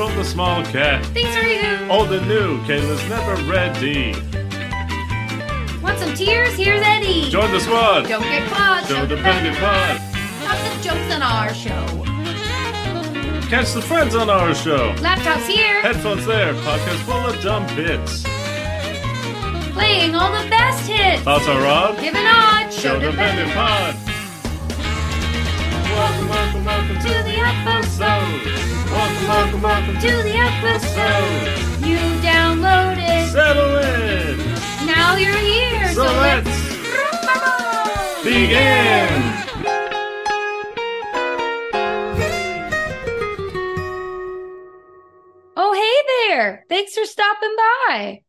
from the small cat. Thanks for you. Oh, Old and new, Kayla's never ready. Want some tears? Here's Eddie. Join the squad. Don't get caught. Show dependent pod. Lots of jokes on our show. Catch the friends on our show. Laptops here. Headphones there. Podcast full of dumb bits. Playing all the best hits. Thoughts are Rob. Give an odd. Show dependent pod. Welcome, welcome, welcome to the episode. Welcome, welcome, welcome to the episode. You downloaded. Settle in. Now you're here. So let's begin. Oh, hey there. Thanks for stopping by.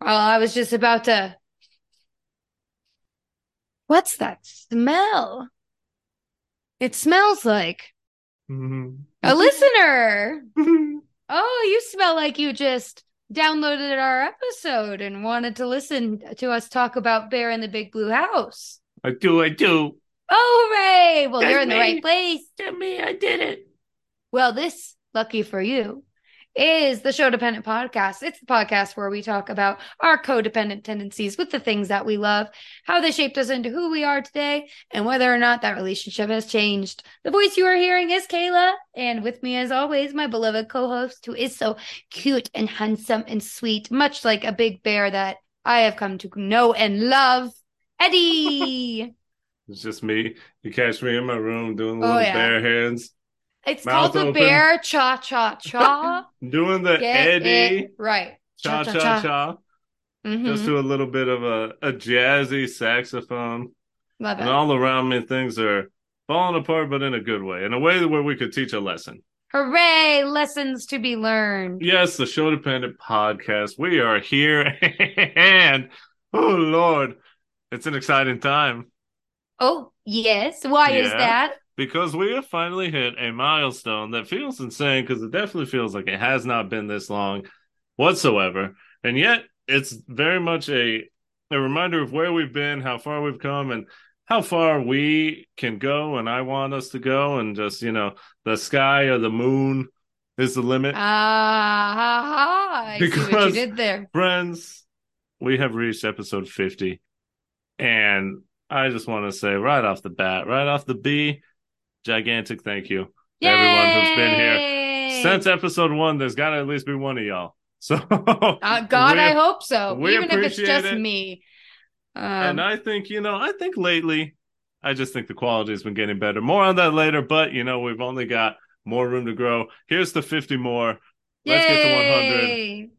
Well, I was just about to. What's that smell? It smells like a mm-hmm. listener. Mm-hmm. Oh, you smell like you just downloaded our episode and wanted to listen to us talk about Bear in the Big Blue House. I do, I do. Oh, hooray! Well, That's you're in the right place. To me, I did it. Well, this, lucky for you, is the Show Dependent Podcast. It's the podcast where we talk about our codependent tendencies with the things that we love, how they shaped us into who we are today, and whether or not that relationship has changed. The voice you are hearing is Kayla, and with me, as always, my beloved co host, who is so cute and handsome and sweet, much like a big bear that I have come to know and love, Eddie. It's just me. You catch me in my room doing Oh, little yeah. bare hands, it's Mouth called the open. Bear Cha Cha Cha. doing the Get Eddie right. cha cha cha. Mhm. Just do a little bit of a, a jazzy saxophone. Love it. And it. all around me, things are falling apart, but in a good way, in a way where we could teach a lesson. Hooray! Lessons to be learned. Yes, the Show Dependent podcast. We are here, and oh Lord, it's an exciting time Oh, yes. Why is that? Because we have finally hit a milestone that feels insane because it definitely feels like it has not been this long whatsoever, and yet it's very much a a reminder of where we've been, how far we've come, and how far we can go, and I want us to go, and just you know, the sky or the moon is the limit. Ah, ha, ha. I see what you Because- did there. friends, we have reached episode 50. And I just want to say right off the bat, right off the B, gigantic thank you to everyone who's been here. Since episode one, there's got to at least be one of y'all. So, Uh, God, I hope so. we Even if it's just it. me. Um, and I think, you know, I think lately, I just think the quality has been getting better. More on that later, but, you know, we've only got more room to grow. Here's the 50 more. Let's get to 100.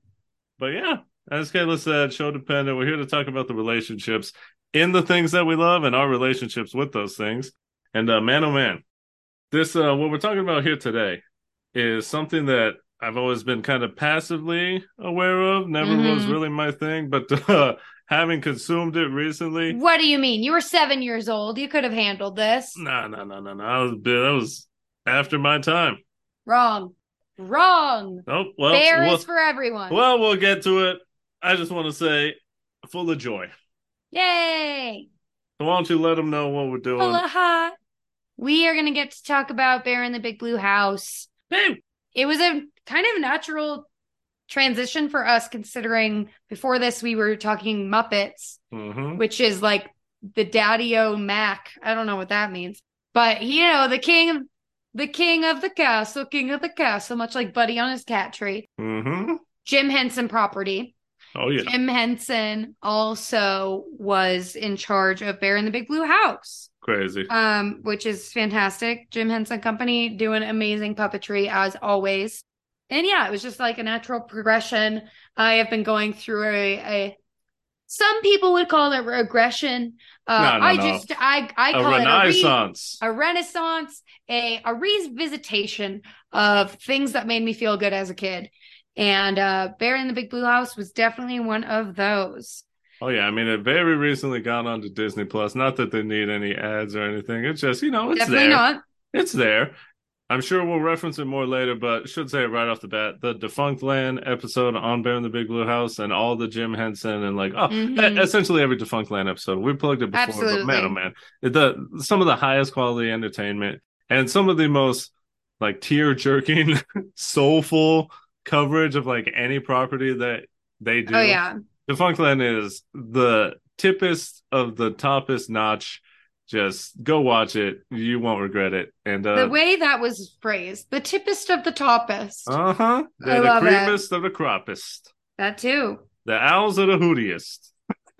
But yeah, as Kayla said, show dependent. We're here to talk about the relationships in the things that we love and our relationships with those things. And uh, man, oh man, this uh, what we're talking about here today is something that I've always been kind of passively aware of. Never was Mhm. really my thing, but uh, having consumed it recently, What do you mean? You were seven years old. You could have handled this. no, no, no, no, no. I was that was after my time. Wrong. Wrong. Oh well, Bear well, is for everyone. well, we'll get to it. I just want to say, full of joy. Yay! So why don't you let them know what we're doing? Full of hot. We are going to get to talk about Bear in the Big Blue House. Hey, It was a kind of natural transition for us, considering before this we were talking Muppets, hmm which is like the Daddy O Mac. I don't know what that means, but you know, the king, the king of the castle, king of the castle, much like Buddy on his cat tree. hmm Jim Henson property. Oh yeah. Jim Henson also was in charge of Bear in the Big Blue House. Crazy. um, which is fantastic. Jim Henson Company doing amazing puppetry as always. And yeah, it was just like a natural progression. I have been going through a, a some people would call it regression. Uh, No, no, I no. just I I A call it renaissance. a, re- a renaissance, a a revisitation of things that made me feel good as a kid. And uh, Bear in the Big Blue House was definitely one of those. Oh yeah. I mean, it very recently got on to Disney Plus. Not that they need any ads or anything. It's just you know, it's definitely there. not. It's there. I'm sure we'll reference it more later, but should say it right off the bat. The Defunctland episode on Bear in the Big Blue House and all the Jim Henson and like oh Mhm. e- essentially every Defunctland episode. We plugged it before, but man oh man. The some of the highest quality entertainment and some of the most like tear jerking, soulful coverage of like any property that they do. Oh yeah. Defunctland is the tippest of the toppest notch. Just go watch it. You won't regret it. And uh The way that was phrased, the tippest of the toppest. uh-huh. I the creamiest of the croppest. that too. The owls are the hootiest.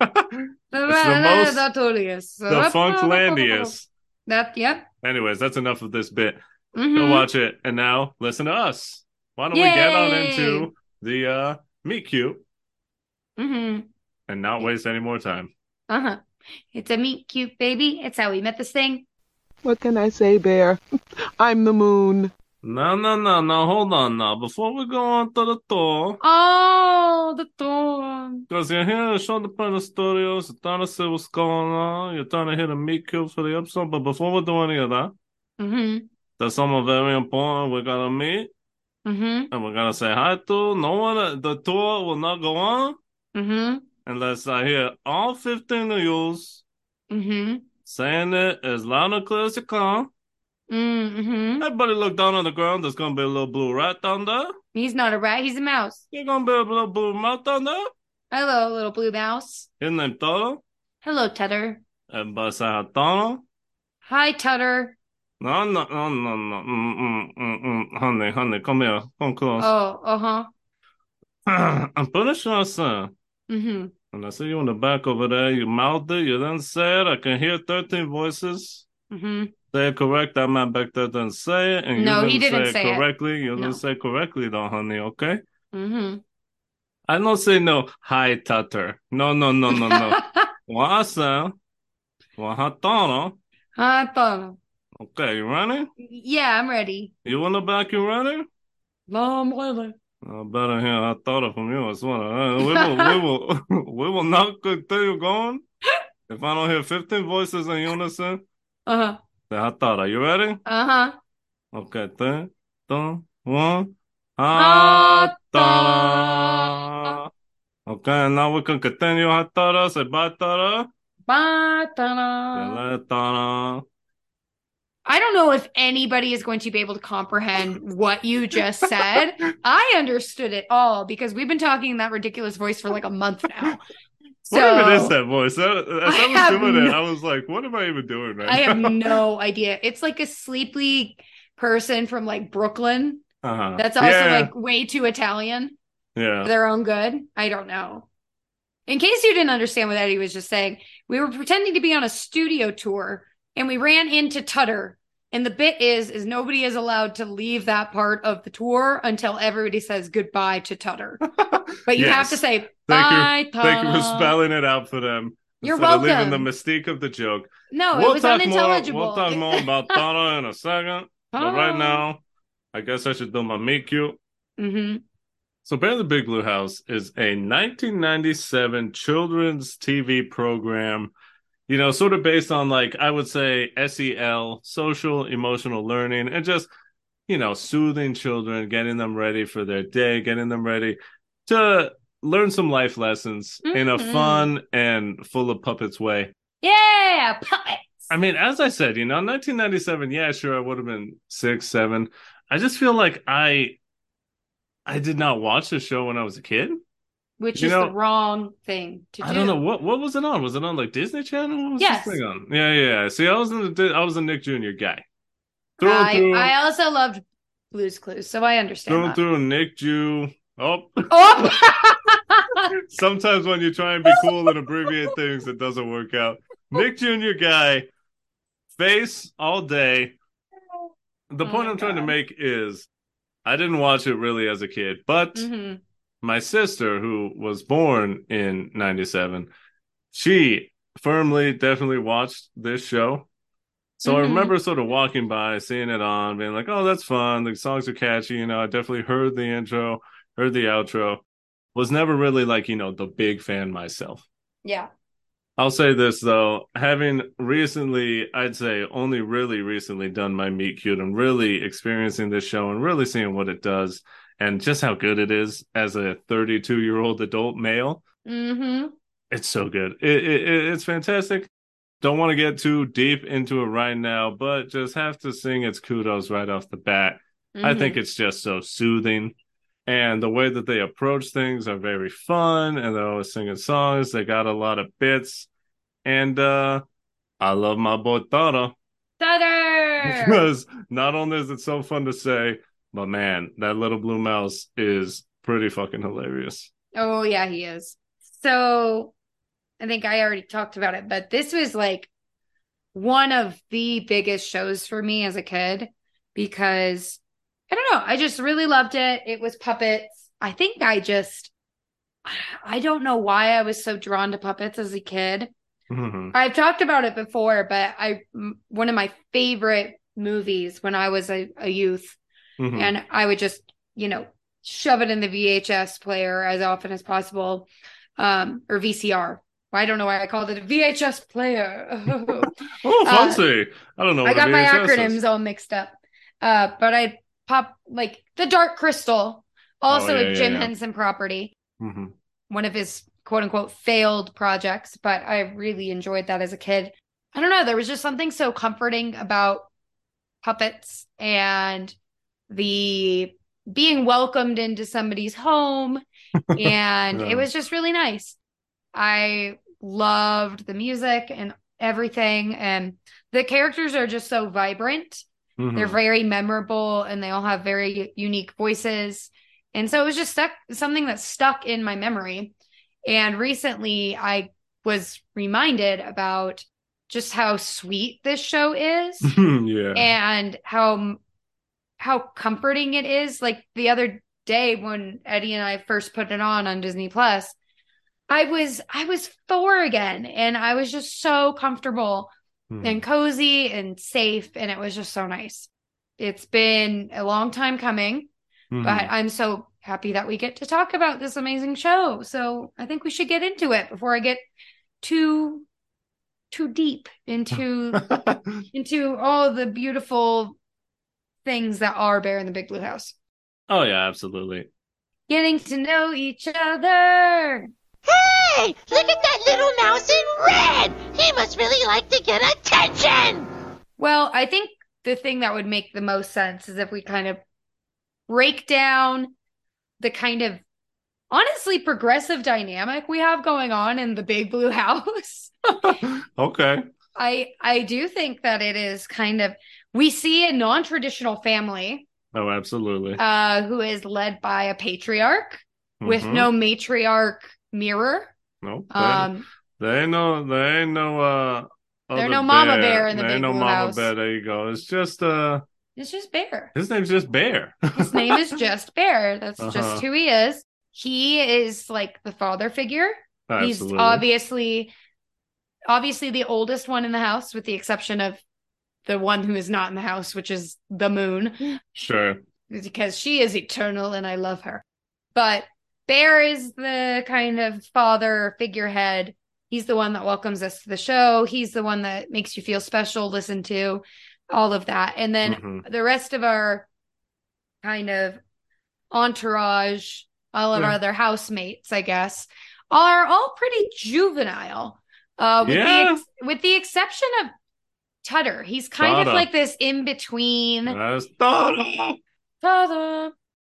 The, most the the funklandiest. That yep. Anyways, that's enough of this bit. Go Mhm. watch it. And now listen to us. Why don't we get on into the uh meet cute Mhm. and not waste any more time. Uh-huh. It's a meet cute baby. It's how we met this thing. What can I say, Bear? I'm the moon. No, no, no, no. Hold on now. Before we go on to the tour, Oh, the thorn. because you're here at Show the Planet Studios, you're trying to see what's going on. You're trying to hit a meet cute for the episode. But before we do any of that, Mm-hmm. there's someone very important we gotta meet Mm-hmm. and we're gonna say hi to. No one, the tour will not go on Mm-hmm. unless I hear all 15 of yous Mm-hmm. saying it as loud and clear as you can. Mm-hmm. Everybody look down on the ground. There's gonna be a little blue rat down there. He's not a rat, he's a mouse. There's gonna be a little blue mouse down there. Hello, little blue mouse. His name Toro. Hello, Tutter. Everybody say hi, Toro. Hi, Tutter. No, no, no, no, no. Mm, mm, mm, mm. Honey, honey, come here. Come close. Oh, uh-huh. I'm pretty sure said. Mm-hmm. And I see you in the back over there. You mouthed it. You then said, I can hear 13 voices. Mm-hmm. Say it correct. That man back there didn't say it. And No, you he didn't didn't say, say it it. correctly. You No. didn't say correctly, though, honey, okay? Mm-hmm. I don't say no, hi, Tutter. No, no, no, no, no. What I said, what I thought, Hi, Tutter. okay, you ready? Yeah, I'm ready. You in the back, you ready? No, I'm ready. I better hear I thought it from you as well. Uh, we will, we will, we will not continue going if I don't hear 15 voices in unison. Uh-huh. Then I thought, are you ready? Uh-huh. Okay, three, two, one. Hatara. Okay, now we can continue. Hatara, say bye, Tara. Bye. Tara. I don't know if anybody is going to be able to comprehend what you just said. I understood it all because we've been talking in that ridiculous voice for like a month now. So what even is that voice? That- As I, I was doing it, I was like, what am I even doing right I have no idea. It's like a sleepy person from like Brooklyn Uh-huh. that's also yeah, like way too Italian yeah. for their own good. I don't know. In case you didn't understand what Eddie was just saying, we were pretending to be on a studio tour and we ran into Tutter. And the bit is is nobody is allowed to leave that part of the tour until everybody says goodbye to Tutter. But you have to say Thank bye, you. Thank you for spelling it out for them. You're instead of leaving the mystique of the joke. No, we'll it was unintelligible. more. We'll talk more about Tana in a second. But right now, I guess I should do my meet cute. hmm So, Bear the Big Blue House is a 1997 children's TV program, you know, sort of based on like, I would say SEL, social emotional learning, and just, you know, soothing children, getting them ready for their day, getting them ready to learn some life lessons in a Mhm. fun and full of puppets way. Yeah, puppets. I mean, as I said, you know, 1997, yeah, sure, I would have been six, seven. I just feel like I I did not watch the show when I was a kid. Which you is know- the wrong thing to do. I don't know what what was it on. Was it on like Disney Channel? Yes. this thing on? Yeah, yeah. See, I was in the I was a Nick Jr. guy. Through I, through, I also loved Blue's Clues, so I understand through that. through, Nick Jew. Oh, Oh! sometimes when you try and be cool and abbreviate things, it doesn't work out. Nick Jr. guy, face all day. The Oh point I'm trying to make is I didn't watch it really as a kid, but Mhm. My sister, who was born in 97, she firmly, definitely watched this show. So I Mhm. remember sort of walking by, seeing it on, being like, oh, that's fun. The songs are catchy. You know, I definitely heard the intro, heard the outro. Was never really like, you know, the big fan myself. Yeah. I'll say this though, having recently, I'd say only really recently done my meet cute and really experiencing this show and really seeing what it does and just how good it is as a 32 year old adult male. hmm It's so good. It, it, it- it's fantastic. Don't want to get too deep into it right now, but just have to sing its kudos right off the bat. I think Mhm. it's just so soothing. And the way that they approach things are very fun and they're always singing songs. They got a lot of bits. And uh I love my boy Tara because not only is it so fun to say, but man, that little blue mouse is pretty fucking hilarious. Oh yeah, he is. So I think I already talked about it, but this was like one of the biggest shows for me as a kid because I don't know, I just really loved it. It was puppets. I think I just I don't know why I was so drawn to puppets as a kid. Mhm. I've talked about it before, but I one of my favorite movies when I was a, a youth Mhm. and I would just, you know, shove it in the VHS player as often as possible, um, or VCR. I don't know why I called it a VHS player. oh, uh, fancy. I don't know I got my acronyms is. all mixed up. Uh, but I pop like the Dark Crystal, also Oh, yeah, a Jim yeah. Henson property, Mhm. one of his quote unquote failed projects, but I really enjoyed that as a kid. I don't know, there was just something so comforting about puppets and the being welcomed into somebody's home and Yeah. it was just really nice. I loved the music and everything and the characters are just so vibrant. Mhm. They're very memorable and they all have very unique voices. And so it was just stuck something that stuck in my memory. And recently I was reminded about just how sweet this show is yeah. and how how comforting it is. Like the other day when Eddie and I first put it on on Disney Plus, I was I was Thor again and I was just so comfortable Mhm. and cozy and safe and it was just so nice. It's been a long time coming, Mhm. but I'm so happy that we get to talk about this amazing show. So I think we should get into it before I get too too deep into into all the beautiful things that are Bear in the Big Blue House. oh yeah, absolutely. Getting to know each other. Hey, look at that little mouse in red! He must really like to get attention! Well, I think the thing that would make the most sense is if we kind of break down the kind of honestly progressive dynamic we have going on in the Big Blue House. okay. I I do think that it is kind of we see a non-traditional family Oh, absolutely. uh who is led by a patriarch with Mhm. no matriarch mirror. no. They, Um they ain't no. They ain't no. Uh, There ain't other no Mama Bear in the There ain't Big no Mama House. Bear. There you go. It's just uh, it's just Bear. his name's just Bear. His name is just Bear. That's Uh-huh. just who he is. He is like the father figure. He's Absolutely. obviously obviously the oldest one in the house with the exception of the one who is not in the house, which is the moon, Sure. because she is eternal and I love her. But Bear is the kind of father figurehead. He's the one that welcomes us to the show. He's the one that makes you feel special, listen to, all of that. And then Mhm. the rest of our kind of entourage, all of Yeah. our other housemates, I guess, are all pretty juvenile. Uh, with Yeah. the ex- with the exception of Tutter, he's kind of like this in between. Tara. Ta-da.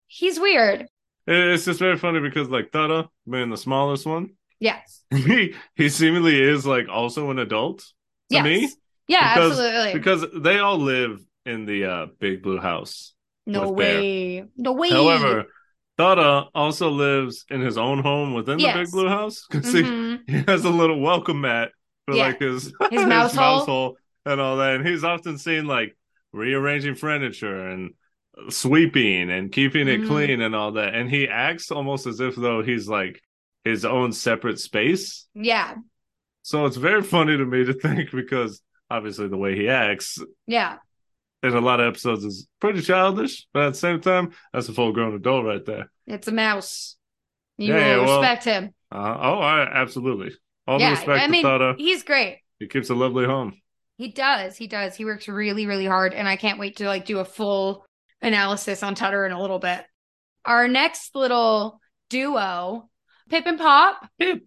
He's weird. It's just very funny because like Tada being the smallest one, Yes. he he seemingly is like also an adult to Yes. me Yeah, Because- absolutely. because they all live in the uh, big blue house. no with Bear. way. No way. However, Tara also lives in his own home within the big blue house because he, Mhm. he has a little welcome mat for Yeah. like his His mouse hole. hole and all that. And he's often seen like rearranging furniture and sweeping and keeping it Mhm. clean and all that. And he acts almost as if though he's like his own separate space. Yeah. So it's very funny to me to think because obviously the way he acts Yeah. in a lot of episodes is pretty childish, but at the same time, that's a full grown adult right there. It's a mouse. You Yeah, yeah, will well, respect him. Uh, oh, I, absolutely. All the respect I mean, he's great. He keeps a lovely home. He does. He does. He works really, really hard. And I can't wait to like do a full analysis on Tutter in a little bit. Our next little duo, Pip and Pop. Pip.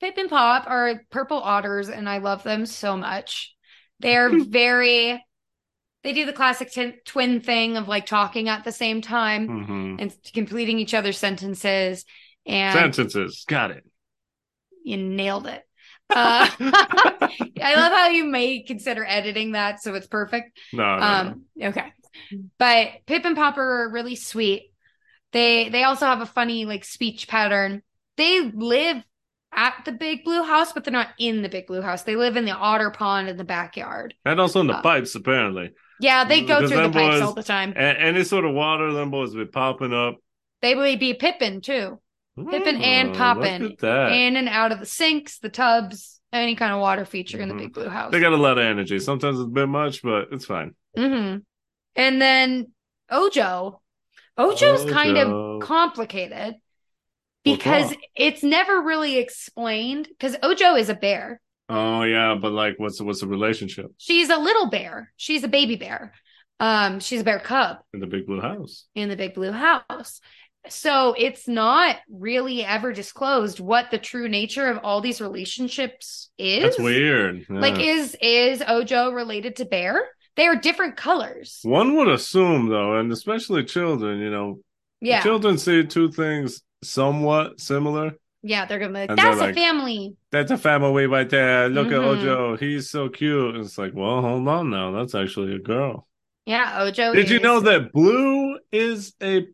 Pip and Pop are purple otters, and I love them so much. They're very they do the classic tin twin thing of like talking at the same time hmm and completing each other's sentences. And Sentences. Got it. you nailed it. Uh, I love how you may consider editing that so it's perfect. No, no, no. Um, okay. But Pip and Popper are really sweet. They they also have a funny like speech pattern. They live at the big blue house, but they're not in the big blue house. They live in the otter pond in the backyard. And also in the uh, pipes, apparently. Yeah, they go Because through the pipes boys- all the time. A- any sort of water, them boys be popping up. They would be Pippin too. Pippin and Poppin. Look at that. In and out of the sinks, the tubs, any kind of water feature in the big blue house. they got a lot of energy. Sometimes it's a bit much, but it's fine. hmm And then Ojo. Ojo's kind of complicated because it's never really explained. Because Ojo is a bear. Oh yeah, but like, what's what's the relationship She's a little bear. She's a baby bear. Um, she's a bear cub in the big blue house? in the big blue house. So it's not really ever disclosed what the true nature of all these relationships is. That's weird. Like, is is Ojo related to Bear? They are different colors. one would assume though, and especially children, you know, Yeah, children see two things somewhat similar. yeah. They're gonna be like, And that's a like- family. That's a family right there. Look Mhm. at Ojo. He's so cute. It's like, well, hold on now. That's actually a girl. Yeah, Ojo. Did you know that Blue is a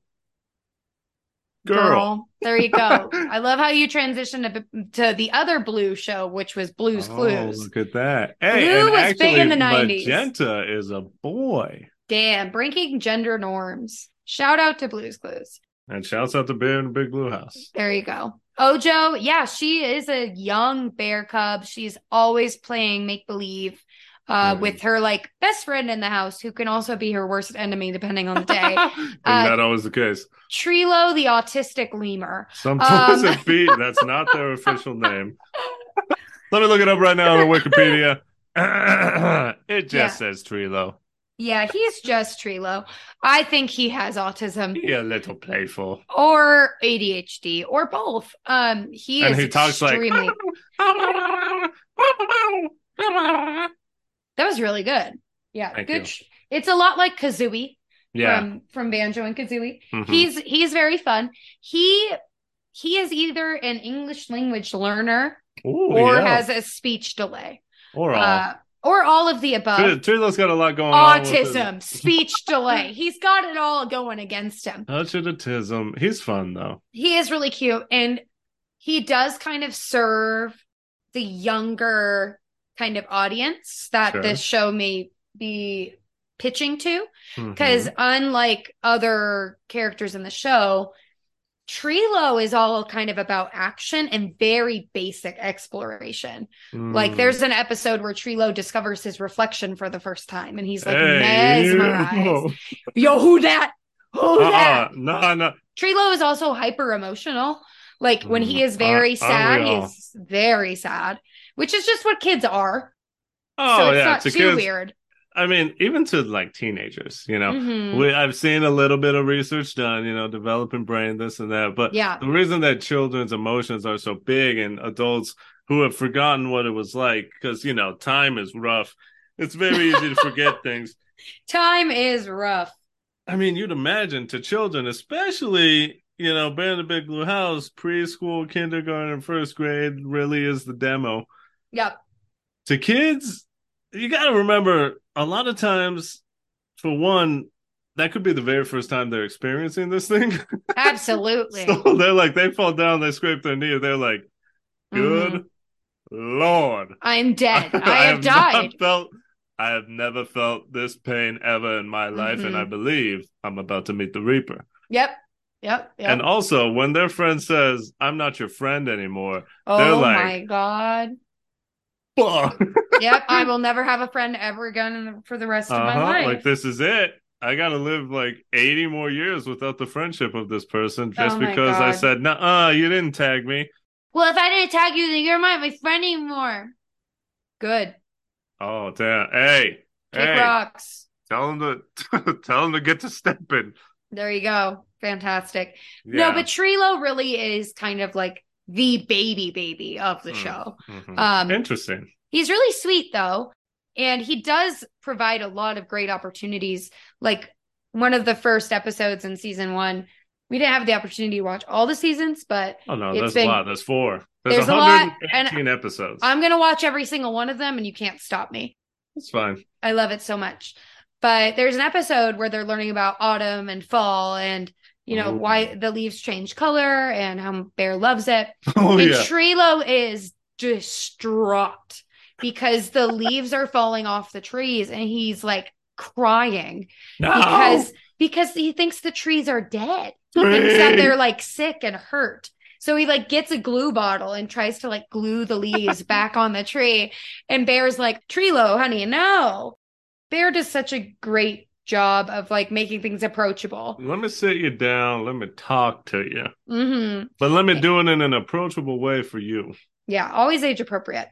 girl? There you go. I love how you transitioned to, to the other Blue show, which was Blue's Oh, Clues. look at that. Hey, Blue was actually, big in the 90s. Magenta is a boy. Damn, breaking gender norms. Shout out to Blue's Clues. And shouts out to the Big Blue House. There you go. Ojo, yeah, she is a young bear cub. She's always playing make believe uh, Mhm. with her like best friend in the house, who can also be her worst enemy depending on the day. Isn't Uh, that always the case? Treelo, the autistic lemur. Sometimes um, it be that's not their official name. Let me look it up right now on Wikipedia. it just Yeah. says Treelo. Yeah, he's just Treelo. I think he has autism Be a little playful. or ADHD or both. Um, he And is he talks like- extremely. that was really good. Yeah, Thank good. you. It's a lot like Kazooie yeah. from from Banjo and Kazooie. Mhm. He's he's very fun. He he is either an English language learner Ooh, or yeah. has a speech delay, or all. uh, or all of the above. Treelo's got a lot going on. Autism, speech delay. He's got it all going against him. Autism. He's fun though. He is really cute and he does kind of serve the younger kind of audience that Sure. this show may be pitching to because unlike other characters in the show Treelo is all kind of about action and very basic exploration. Like Mm. there's an episode where Treelo discovers his reflection for the first time and he's like Hey, mesmerized. Yo, who that? Who that? Uh-uh. No, no. Treelo is also hyper emotional. Like when he Mm, is very uh, sad, he's very sad, which is just what kids are. Oh so it's yeah, not to too kids. weird. I mean, even to like teenagers, you know. Mhm. We, I've seen a little bit of research done, you know, developing brain, this and that. But Yeah. the reason that children's emotions are so big and adults who have forgotten what it was like, because, you know, time is rough. It's very easy to forget things. Time is rough. I mean, you'd imagine to children, especially, you know, in the Big Blue House, preschool, kindergarten, first grade really is the demo. Yep. To kids, you got to remember a lot of times, for one, that could be the very first time they're experiencing this thing. Absolutely. so they're like, they fall down, they scrape their knee, they're like, good Mhm. Lord. I'm dead. I, have, died. felt I have never felt this pain ever in my life, and Mhm. I believe I'm about to meet the Reaper. Yep. Yep. Yep. And also, when their friend says, "I'm not your friend anymore," oh they're like- my god. Fuck. Yep. I will never have a friend ever again for the rest of my Uh-huh, life. Like this is it. I gotta live like 80 more years without the friendship of this person just Oh because I God. said, "Nah, you didn't tag me." well, if I didn't tag you, then you're not my friend anymore. Good. Oh damn! Hey, Kick hey, rocks. tell him to tell him to get to stepping. There you go. Fantastic. Yeah. No, but Trilo really is kind of like the baby baby of the show. Mhm. um, Interesting. He's really sweet though. And he does provide a lot of great opportunities. Like one of the first episodes in season one, we didn't have the opportunity to watch all the seasons, but Oh no, It's that's been- a lot. That's four. There's, There's a lot, 118 episodes. I'm going to watch every single one of them and you can't stop me. That's fine. I love it so much. But there's an episode where they're learning about autumn and fall and, you know, Ooh. why the leaves change color and how Bear loves it. Oh and yeah. Treelo is distraught because the leaves are falling off the trees and he's like crying No! because because he thinks the trees are dead. He thinks that they're like sick and hurt. So he like gets a glue bottle and tries to like glue the leaves back on the tree. And Bear's like, Treelo, honey, no. Bear does such a great job of like making things approachable. Let me sit you down. Let me talk to you. hmm But let me do it in an approachable way for you. Yeah, always age appropriate.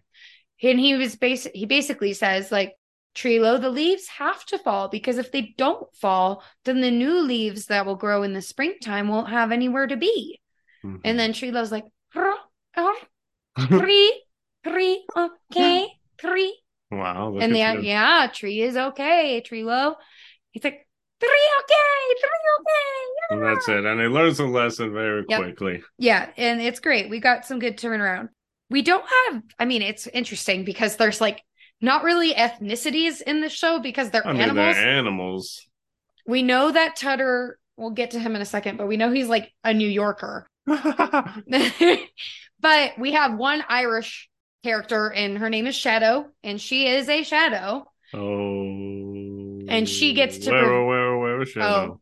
And he was basic he basically says like Tree Treelo, the leaves have to fall because if they don't fall, then the new leaves that will grow in the springtime won't have anywhere to be. Mm-hmm. And then Tree Treelo's like, "Huh? Oh, tree, tree, okay, tree. wow. And the yeah, tree is okay, Tree Treelo. He's like, three okay, three okay. And that's it. And he learns a lesson very Yep. quickly. Yeah, and it's great. We got some good turnaround. We don't have, I mean, it's interesting because there's like not really ethnicities in the show because they're I mean, animals. they're animals. we know that Tutter, we'll get to him in a second, but we know he's like a New Yorker. but we have one Irish character, and her name is Shadow, and she is a shadow. oh. And she gets to Where, pre- where, where, where is Shadow? Oh.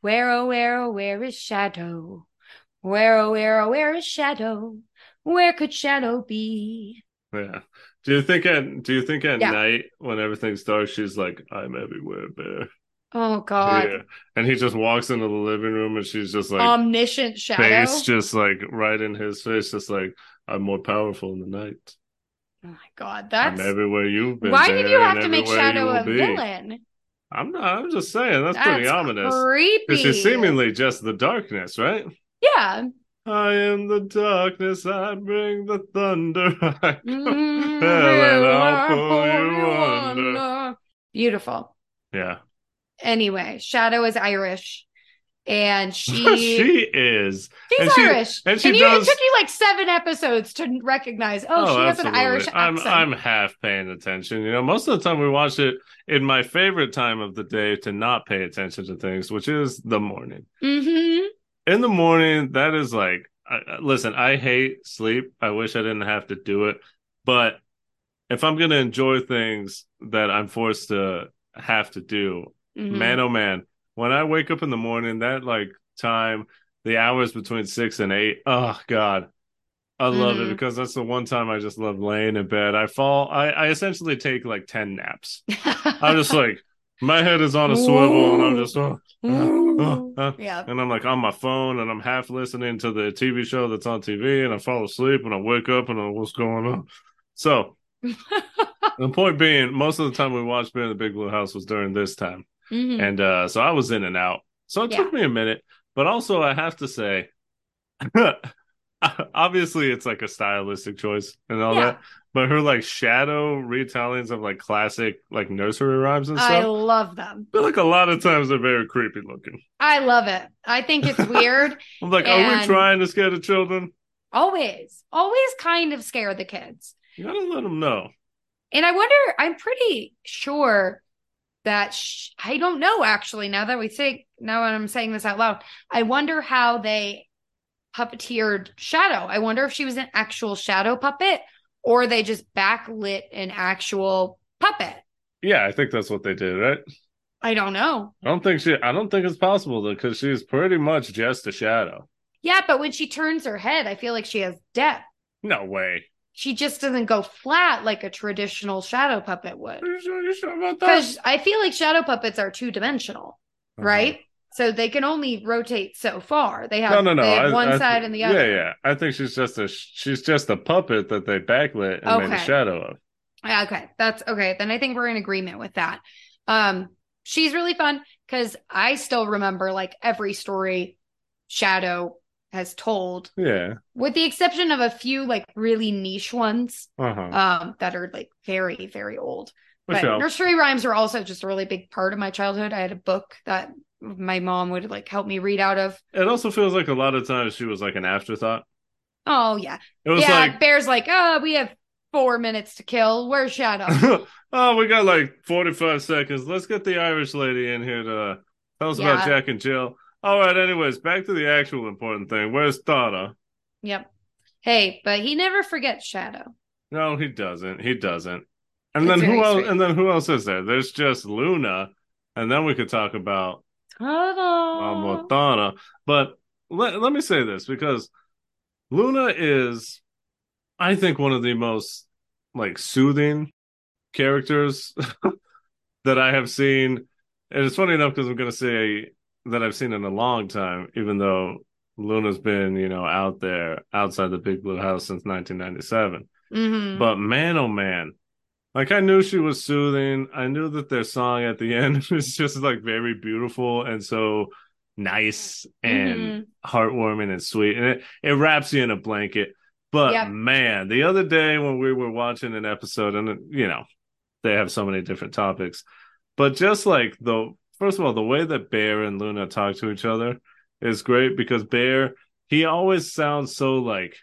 Where, oh, where, oh, where is Shadow? Where, oh, where, oh, where is Shadow? Where could Shadow be? Yeah. Do you think at Do you think at Yeah. night when everything's dark, she's like, "I'm everywhere, bear." Oh, God. Yeah. And he just walks into the living room, and she's just like, Omniscient Shadow. face just like right in his face, just like, "I'm more powerful in the night. Oh, my God. That's. Everywhere you've been." Why did you have to make Shadow a be." villain? I'm not. I'm just saying that's, pretty ominous. Creepy. Because she's seemingly just the darkness, right? Yeah. I am the darkness. I bring the thunder. Mm, and I'll pull pull you you under. under. Beautiful. yeah, Anyway, Shadow is Irish, and she, she is. she's and she- Irish. and she you, does- it took you like seven episodes to recognize. Oh, she has an. Irish I'm accent. I'm half paying attention. You know, most of the time we watch it in my favorite time of the day to not pay attention to things, which is the morning. hmm In the morning, that is like, I- listen, I hate sleep. I wish I didn't have to do it, but if I'm gonna enjoy things that I'm forced to have to do, Mm-hmm. man oh man when i wake up in the morning that like time the hours between six and eight oh god i love it Mhm. because that's the one time i just love laying in bed i fall i, I essentially take like 10 naps i'm just like my head is on a swivel and i'm just oh, oh, uh, uh, uh, oh. yeah. and i'm like on my phone and i'm half listening to the tv show that's on tv and i fall asleep and i wake up and I'm, like, what's going on so the point being most of the time we watched bear in the big blue house was during this time Mhm. and uh, so I was in and out. So it took me a minute, but also I have to say, obviously it's like a stylistic choice and all Yeah. that. But her like shadow retellings of like classic like nursery rhymes and stuff. I love them. But like a lot of times they're very creepy looking. I love it. I think it's weird. I'm like, are we And- trying to scare the children? always, always kind of scare the kids. You gotta let them know. And I wonder, I'm pretty sure that sh- I don't know actually. Now that we think now that I'm saying this out loud, I wonder how they puppeteered Shadow. I wonder if she was an actual Shadow puppet or they just backlit an actual puppet. Yeah, I think that's what they did, right? I don't know. I don't think she. I don't think it's possible though, because she's pretty much just a shadow. Yeah, but when she turns her head, I feel like she has depth. No way. She just doesn't go flat like a traditional shadow puppet would. Are you sure, you sure about that? Because I feel like shadow puppets are two dimensional, Uh-huh. right? So they can only rotate so far. They have, no, no, no. I- one I side th- and the other. Yeah, yeah. I think she's just a she's just a puppet that they backlit and made a shadow of. Okay. That's okay. Then I think we're in agreement with that. Um, she's really fun because I still remember like every story Shadow has told, Yeah. with the exception of a few like really niche ones Uh huh. um that are like very, very old. But nursery rhymes are also just a really big part of my childhood. I had a book that my mom would like help me read out of. It also feels like a lot of times she was like an afterthought. Oh yeah, It was yeah. like, Bear's like, oh, we have four minutes to kill. Where's Shadow? oh, we got like 45 seconds. Let's get the Irish lady in here to tell us about Jack and Jill. All right, anyways, back to the actual important thing. Where's Donna? yep. Hey, but he never forgets Shadow. No, he doesn't. He doesn't. And It's then who else? And then who else is there? There's just Luna, and then we could talk about with Donna. But let let me say this because Luna is, I think, one of the most like soothing characters that I have seen. And it's funny enough because I'm going to say that I've seen in a long time, even though Luna's been, you know, out there outside the Big Blue House since 1997. hmm But man, oh man, like I knew she was soothing. I knew that their song at the end was just like very beautiful and so nice and heartwarming and sweet. And it, it wraps you in a blanket. But Yep. man, the other day when we were watching an episode, and you know, they have so many different topics, but just like the first of all, the way that Bear and Luna talk to each other is great because Bear, he always sounds so like,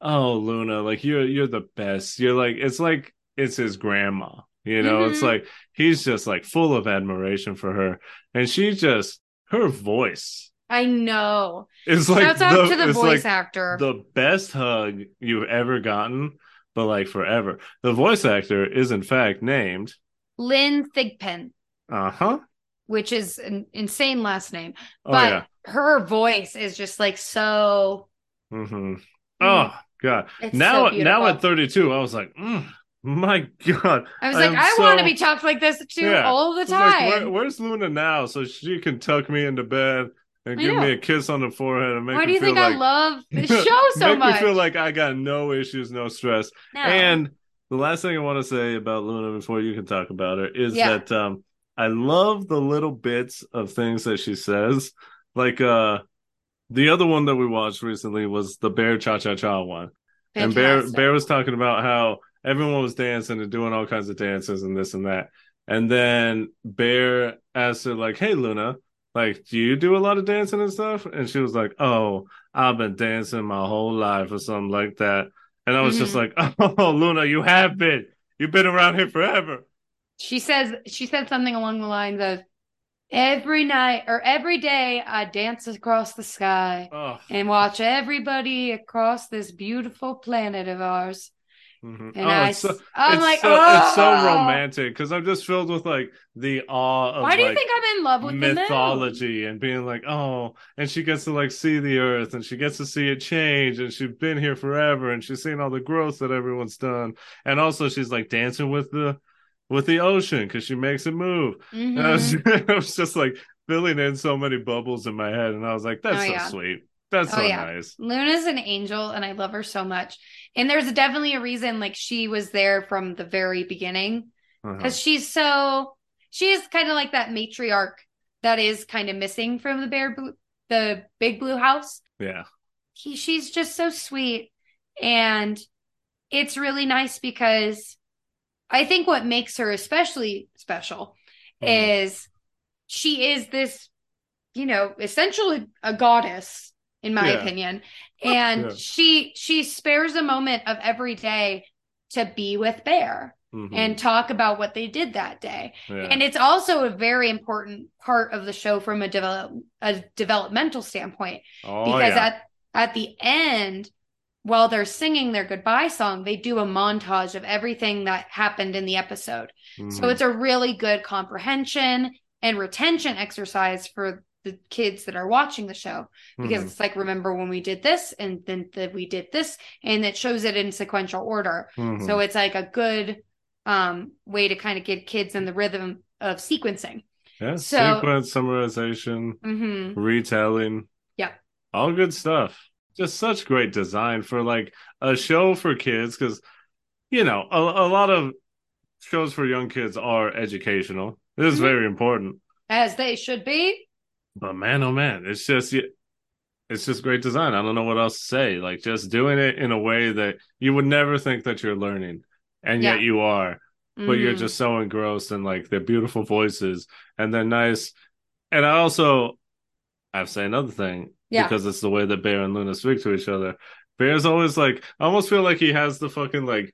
oh Luna, like you're you're the best. You're like it's like it's his grandma. You know, it's Mhm. like he's just like full of admiration for her. And she just her voice I know. It's like Shouts out the, to the voice like actor. the best hug you've ever gotten, but like forever. The voice actor is in fact named Lynn Thigpen, uh-huh. Which is an insane last name. Oh but yeah. her voice is just like so. hmm Oh god. It's now so now at 32 I was like, mm, my god. I was I like, I want to be talked like this too Yeah. all the was like, time. where- where's Luna now so she can tuck me into bed and I give me a kiss on the forehead and make Why me do you feel think like I love this show so make much? me feel like I got no issues, no stress. No. And the last thing I want to say about Luna before you can talk about her is Yeah. that um I love the little bits of things that she says. Like uh the other one that we watched recently was the Bear Cha Cha Cha one. And Bear Bear was talking about how everyone was dancing and doing all kinds of dances and this and that. And then Bear asked her, like, hey Luna, like, do you do a lot of dancing and stuff? And she was like, Oh, I've been dancing my whole life or something like that. And I was just like, Oh, Luna, you have been. You've been around here forever. She says she said something along the lines of every night or every day I dance across the sky Oh, and watch everybody across this beautiful planet of ours. mhm. And Oh, I, it's so, it's like, so, it's so "Oh!" romantic because I'm just filled with like the awe of Why do you like, think I'm in love with the mythology and being like, oh, and she gets to like see the earth and she gets to see it change and she's been here forever and she's seen all the growth that everyone's done. And also she's like dancing with the with the ocean because she makes it move. And I was, Mhm. I was just like filling in so many bubbles in my head and I was like, that's Oh, so yeah. sweet. That's Oh, so yeah. nice. Luna's an angel and I love her so much. And there's definitely a reason like she was there from the very beginning Uh-huh. because she's so she is kind of like that matriarch that is kind of missing from the bear blue, the big blue house. Yeah. He, she's just so sweet and it's really nice because I think what makes her especially special Mhm. is she is this, you know, essentially a goddess, in my Yeah. opinion. And Yeah. she she spares a moment of every day to be with Bear Mhm. and talk about what they did that day. yeah. And it's also a very important part of the show from a develop a developmental standpoint oh, because yeah. at at the end while they're singing their goodbye song they do a montage of everything that happened in the episode so Mhm. it's a really good comprehension and retention exercise for the kids that are watching the show because Mhm. it's like remember when we did this and then that we did this and it shows it in sequential order Mhm. so it's like a good um way to kind of get kids in the rhythm of sequencing yeah, so- sequence, summarization, hmm retelling. Yeah. All good stuff. Just such great design for like a show for kids because, you know, a, a lot of shows for young kids are educational. It is Mhm. very important. as they should be But man, oh man, it's just, it's just great design. I don't know what else to say. Like just doing it in a way that you would never think that you're learning and yet you are. but you're Mhm. just so engrossed in like their beautiful voices and they're nice. And I also I have to say another thing Yeah. because it's the way that Bear and Luna speak to each other. Bear's always like I almost feel like he has the fucking like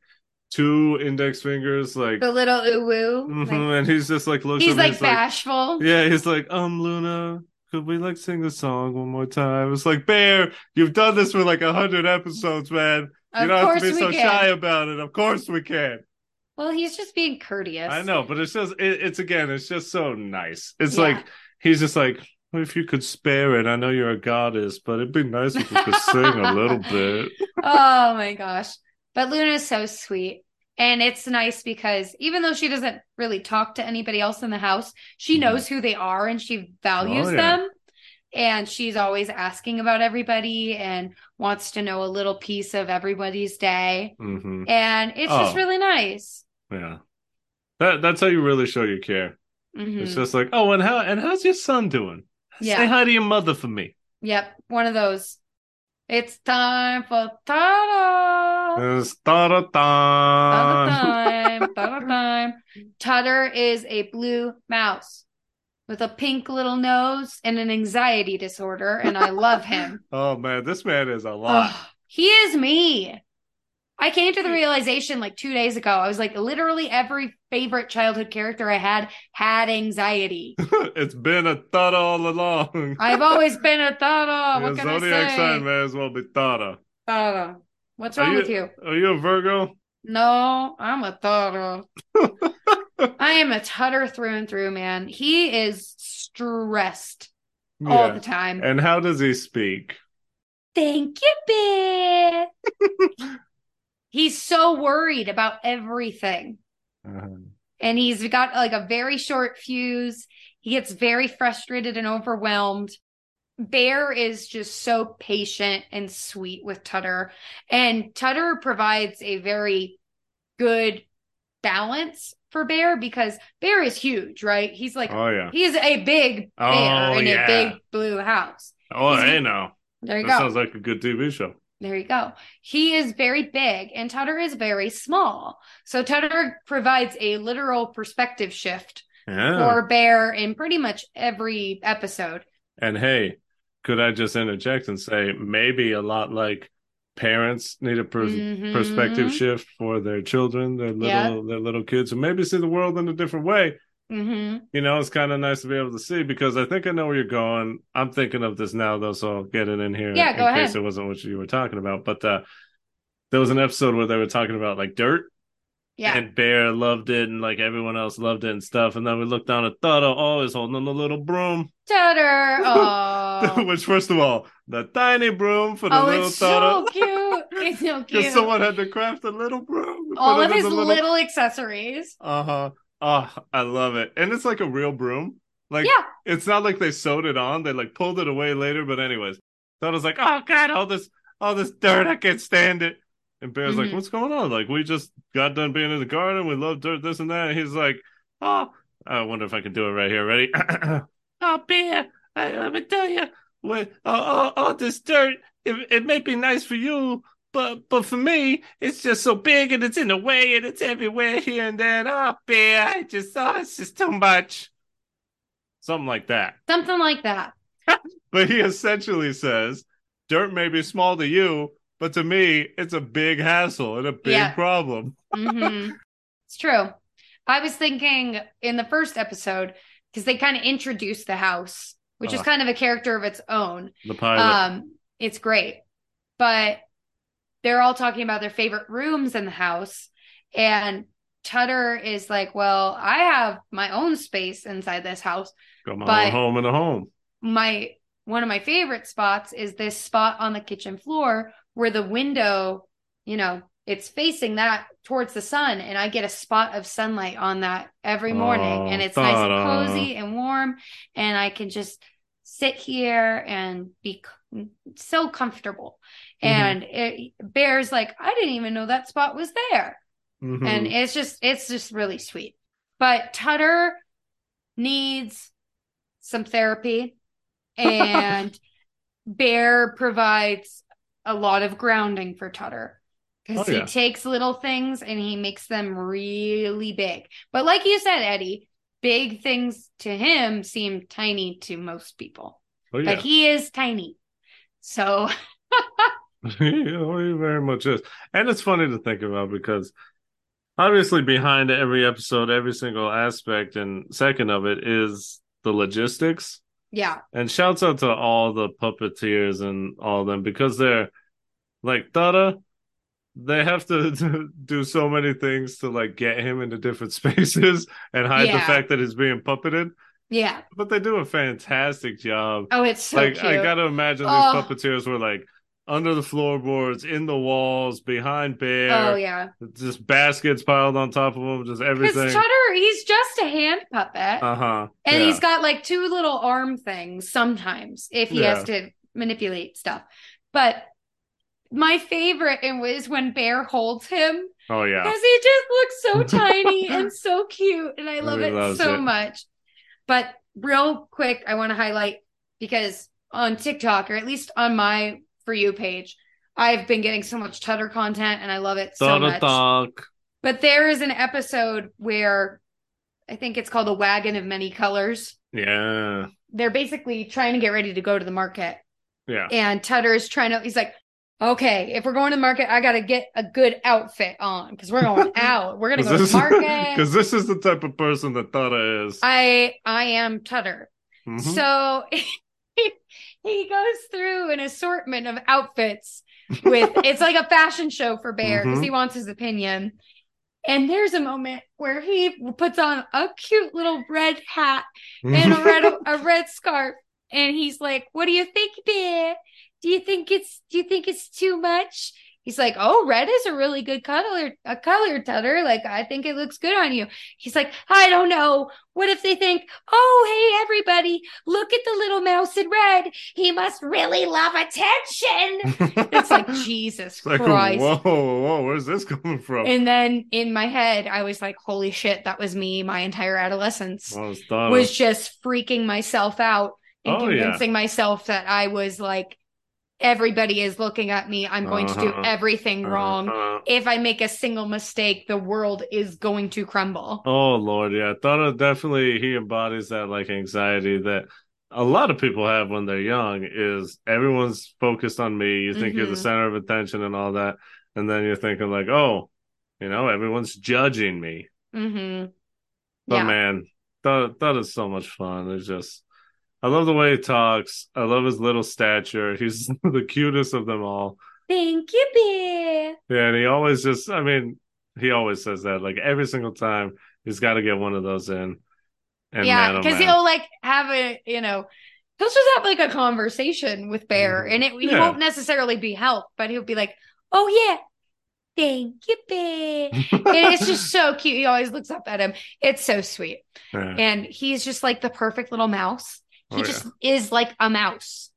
two index fingers like the little ooh woo. mhm, like, and he's just like looks he's like bashful. yeah, he's like, um, Luna, could we like sing the song one more time? It's like, Bear, you've done this for like a hundred episodes, man. You Of don't have to be so can. shy about it. Of course we can. Well, he's just being courteous. I know, but it's just, it, it's again, it's just so nice. It's Yeah. like he's just like, well, if you could spare it, I know you're a goddess, but it'd be nice if you could sing a little bit. oh my gosh. But Luna's so sweet. And it's nice because even though she doesn't really talk to anybody else in the house, she Mhm. knows who they are and she values Oh, yeah. them. And she's always asking about everybody and wants to know a little piece of everybody's day. hmm And it's just Oh. really nice. Yeah, that that's how you really show you care. Mhm. It's just like, oh, and how and how's your son doing? Say Yeah. hi to your mother for me. Yep. One of those. It's time for ta-da. It's. Ta-da time. Ta-da time. Tutter is a blue mouse with a pink little nose and an anxiety disorder, and I love him. Oh man, this man is a lot. He is me. I came to the hmm. realization like two days ago. I was like, literally every favorite childhood character I had had anxiety. it's been a thought all along. I've always been a. Your What can I zodiac say? sign may as well be Thada. Tada. What's wrong you- with you? Are you a Virgo? No, I'm a Tada. I am a Tutter through and through, man. He is stressed all the time. And how does he speak? Thank you, Bear. He's so worried about everything. Uh-huh. And he's got like a very short fuse. He gets very frustrated and overwhelmed. Bear is just so patient and sweet with Tutter. And Tutter provides a very good balance for Bear because Bear is huge, right? He's like, Oh yeah. he's a big bear Oh, in yeah. a big blue house. Oh, he's- hey now. There you That go. sounds like a good TV show. There you go. He is very big and Tutter is very small. So Tutter provides a literal perspective shift Yeah. for Bear in pretty much every episode. And hey, could I just interject and say maybe a lot like parents need a pers- Mhm. perspective shift for their children, their little Yeah. their little kids, and maybe see the world in a different way. Hmm You know, it's kind of nice to be able to see because I think I know where you're going. I'm thinking of this now, though, so I'll get it in here Yeah, in go case ahead. it wasn't what you were talking about. But uh, there was an episode where they were talking about like dirt, Yeah. and Bear loved it, and like everyone else loved it and stuff. And then we looked down at oh, he's holding the little broom. Tutter. Oh. Which, first of all, the tiny broom for the oh, little it's so cute. It's so Because cute. someone had to craft a little broom. All of his the little... accessories. Uh huh. Oh, I love it. And it's like a real broom. Like, Yeah. it's not like they sewed it on. They like pulled it away later. But anyways, so I was like, oh god, all this, all this dirt, I can't stand it. And Bear's like, Mhm. what's going on? Like, we just got done being in the garden. We love dirt, this and that. And he's like, oh, I wonder if I can do it right here. Ready? oh, Bear, I, let me tell you, what, all, all, all this dirt, it, it may be nice for you. But but for me, it's just so big and it's in the way and it's everywhere here and there. And, oh, Bear, I just, oh, it's just too much. Something like that. Something like that. But he essentially says, dirt may be small to you, but to me, it's a big hassle and a big Yeah. problem. hmm It's true. I was thinking in the first episode, because they kind of introduced the house, which is Uh. kind of a character of its own. The pilot. Um, it's great. But they're all talking about their favorite rooms in the house. And Tutter is like, Well, I have my own space inside this house. Come on but- home in a home. My one of my favorite spots is this spot on the kitchen floor where the window, you know, it's facing that towards the sun, and I get a spot of sunlight on that every morning, Oh, and it's nice and cozy and warm, and I can just sit here and be so comfortable. Mhm. And it, Bear's like, I didn't even know that spot was there, Mhm. and it's just it's just really sweet. But Tutter needs some therapy, and Bear provides a lot of grounding for Tutter. because Oh, he takes little things and he makes them really big. But like you said, Eddie, big things to him seem tiny to most people. Oh yeah, But he is tiny. So you know, he very much is. And it's funny to think about because obviously behind every episode, every single aspect and second of it is the logistics. yeah. And shouts out to all the puppeteers and all of them because they're like Dada. They have to do so many things to like get him into different spaces and hide the fact that he's being puppeted. Yeah. But they do a fantastic job. Oh, it's so like cute. I gotta imagine these Oh. puppeteers were like under the floorboards, in the walls, behind Bear. oh yeah. Just baskets piled on top of him, just everything. Tutter, he's just a hand puppet. Uh huh. and he's got like two little arm things sometimes if he has to manipulate stuff. But my favorite is when Bear holds him Oh yeah. because he just looks so tiny and so cute. And I love He it so it. much. But real quick, I want to highlight because on TikTok, or at least on my For You page, I've been getting so much Tutter content and I love it so much. talk. But there is an episode where I think it's called A Wagon of Many Colors. Yeah. They're basically trying to get ready to go to the market. Yeah. And Tutter is trying to, he's like, okay, if we're going to the market, I got to get a good outfit on because we're going out. We're going to go to the market. Because this is the type of person that Dada is. I I am Tutter. Mhm. So he goes through an assortment of outfits with it's like a fashion show for Bear because Mhm. he wants his opinion. And there's a moment where he puts on a cute little red hat and a red a red scarf, and he's like, "What do you think, Bear? Do you think it's do you think it's too much?" He's like, "Oh, red is a really good color, a color, Tutter. Like, I think it looks good on you." He's like, "I don't know. What if they think, oh, hey, everybody, look at the little mouse in red. He must really love attention." It's like Jesus It's like, Christ. whoa, whoa, where's this coming from? And then in my head, I was like, "Holy shit, that was me my entire adolescence." Well, it's Dada. was just freaking myself out and Oh, yeah. convincing myself that I was like, everybody is looking at me. I'm going to do Uh-huh. everything wrong. Uh-huh. If I make a single mistake, the world is going to crumble. Oh Lord, yeah. Dada definitely he embodies that like anxiety that a lot of people have when they're young is everyone's focused on me. You think you're the Mhm. center of attention and all that. And then you're thinking like, oh, you know, everyone's judging me. hmm But Yeah. man, that that is so much fun. It's just I love the way he talks. I love his little stature. He's the cutest of them all. Thank you, Bear. Yeah, and he always just I mean, he always says that. Like every single time he's gotta get one of those in. And yeah, man, oh, because he'll like have a, you know, he'll just have like a conversation with Bear, Mhm. and it he Yeah. won't necessarily be help, but he'll be like, "Oh yeah, thank you, Bear." and it's just so cute. He always looks up at him. It's so sweet. Yeah. and he's just like the perfect little mouse. He Oh, just is like a mouse.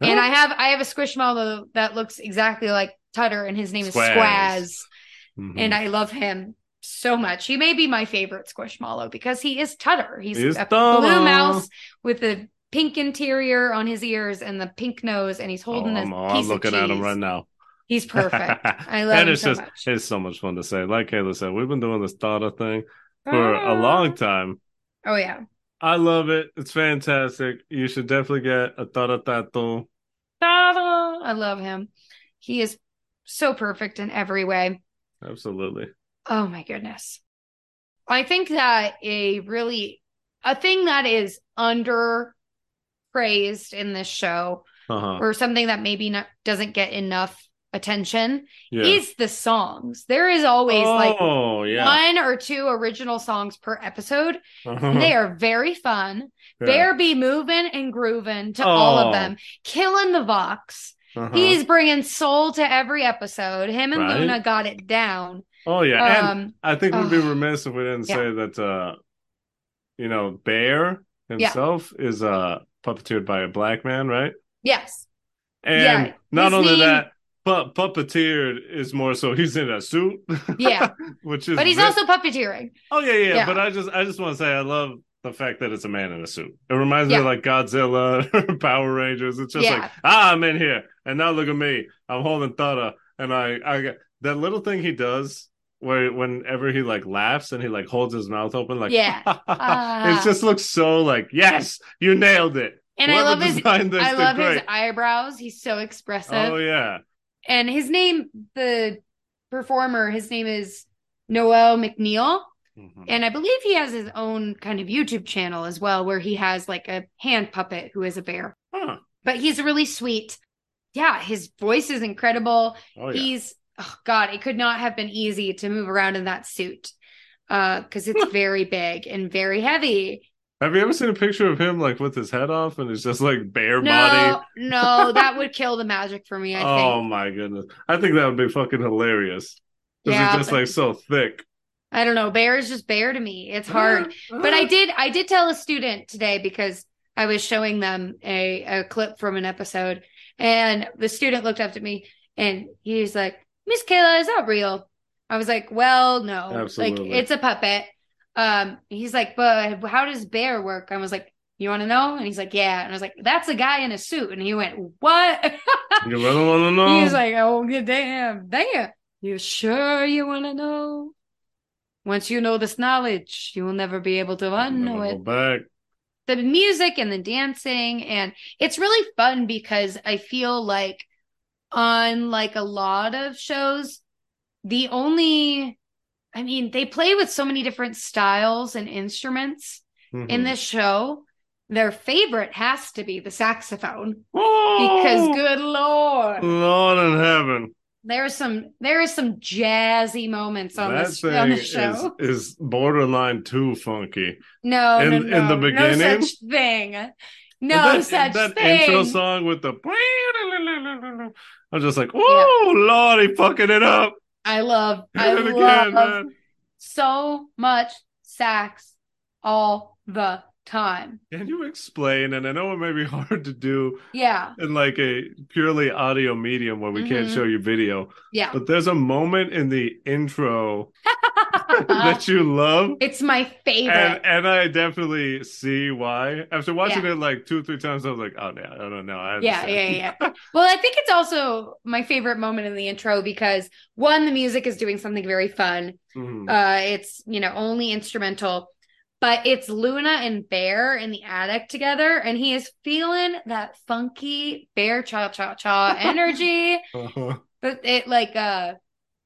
And I have I have a squishmallow that looks exactly like Tutter, and his name is Squaz. Squaz, Mhm. and I love him so much. He may be my favorite squishmallow because he is Tutter. He's He's a Tutter. blue mouse with the pink interior on his ears and the pink nose, and he's Oh, holding I'm, a I'm piece looking of at him right now. He's perfect. I love and him it's so just much. it's so much fun to say. Like Kayla said, we've been doing this Dada thing for a long time. Oh yeah. I love it. It's fantastic. You should definitely get a. Ta-da! I love him. He is so perfect in every way. Absolutely. Oh my goodness. I think that a really a thing that is under praised in this show Uh-huh. or something that maybe not doesn't get enough attention Yeah. is the songs. There is always like oh, yeah. one or two original songs per episode. Uh-huh. And they are very fun. Yeah. Bear be moving and grooving to all Oh. of them. Killing the Vox. Uh-huh. He's bringing soul to every episode. Him and Right. Luna got it down. Oh yeah. and Um, I think we'd be oh. remiss if we didn't say that uh you know, Bear himself is uh puppeteered by a black man, right? yes. And Yeah, not only name- that, but puppeteered is more so he's in a suit. Yeah. which is But he's ve- also puppeteering. Oh yeah, yeah, Yeah. But I just I just want to say I love the fact that it's a man in a suit. It reminds me of like Godzilla or Power Rangers. It's just Yeah. like, ah, I'm in here. And now look at me. I'm holding Thada and I I got that little thing he does where whenever he like laughs and he like holds his mouth open like Yeah. Ah. it just looks so like yes you nailed it And I love his I love his eyebrows. He's so expressive. oh yeah And his name, the performer, his name is Noel MacNeal. Mhm. And I believe he has his own kind of YouTube channel as well, where he has like a hand puppet who is a bear. Huh. But he's really sweet. Yeah, his voice is incredible. oh yeah He's oh god, it could not have been easy to move around in that suit. Uh, because it's very big and very heavy. Have you ever seen a picture of him like with his head off and it's just like bare No, body no, that would kill the magic for me, I oh think. my goodness i think that would be fucking hilarious because Yeah, he's just like so thick I don't know. Bear is just bear to me. It's hard. But I did I did tell a student today because I was showing them a, a clip from an episode and the student looked up to me and he was like, Miss Kayla, is that real? I was like, Well, no. Absolutely. Like it's a puppet. Um he's like, But how does bear work? I was like, You wanna know? And he's like, Yeah. And I was like, That's a guy in a suit. And he went, What? you really want to know He's like, Oh damn, damn. You sure you wanna know? Once you know this knowledge, you will never be able to unknow it back the music and the dancing and it's really fun because I feel like on like a lot of shows the only I mean they play with so many different styles and instruments in Mhm. this show their favorite has to be the saxophone Oh, because good lord Lord in heaven. there's some there is some jazzy moments on that this thing on the show is borderline too funky. no in- no in no the no beginning? such thing no that, such that thing intro song with the I'm just like, oh Lord, he fucking it up. I love, I love again, so much sax all the time. Can you explain? And I know it may be hard to do Yeah, in like a purely audio medium where we can't Mhm. show you video, yeah. but there's a moment in the intro that you love. it's my favorite. And and I definitely see why. After watching it like two, or three times, I was like, oh no, I don't know. I yeah, yeah, yeah. well, I think it's also my favorite moment in the intro because one, the music is doing something very fun. Mhm. Uh, it's you know only instrumental, but it's Luna and Bear in the attic together, and he is feeling that funky Bear cha cha cha energy. Uh-huh. But it like uh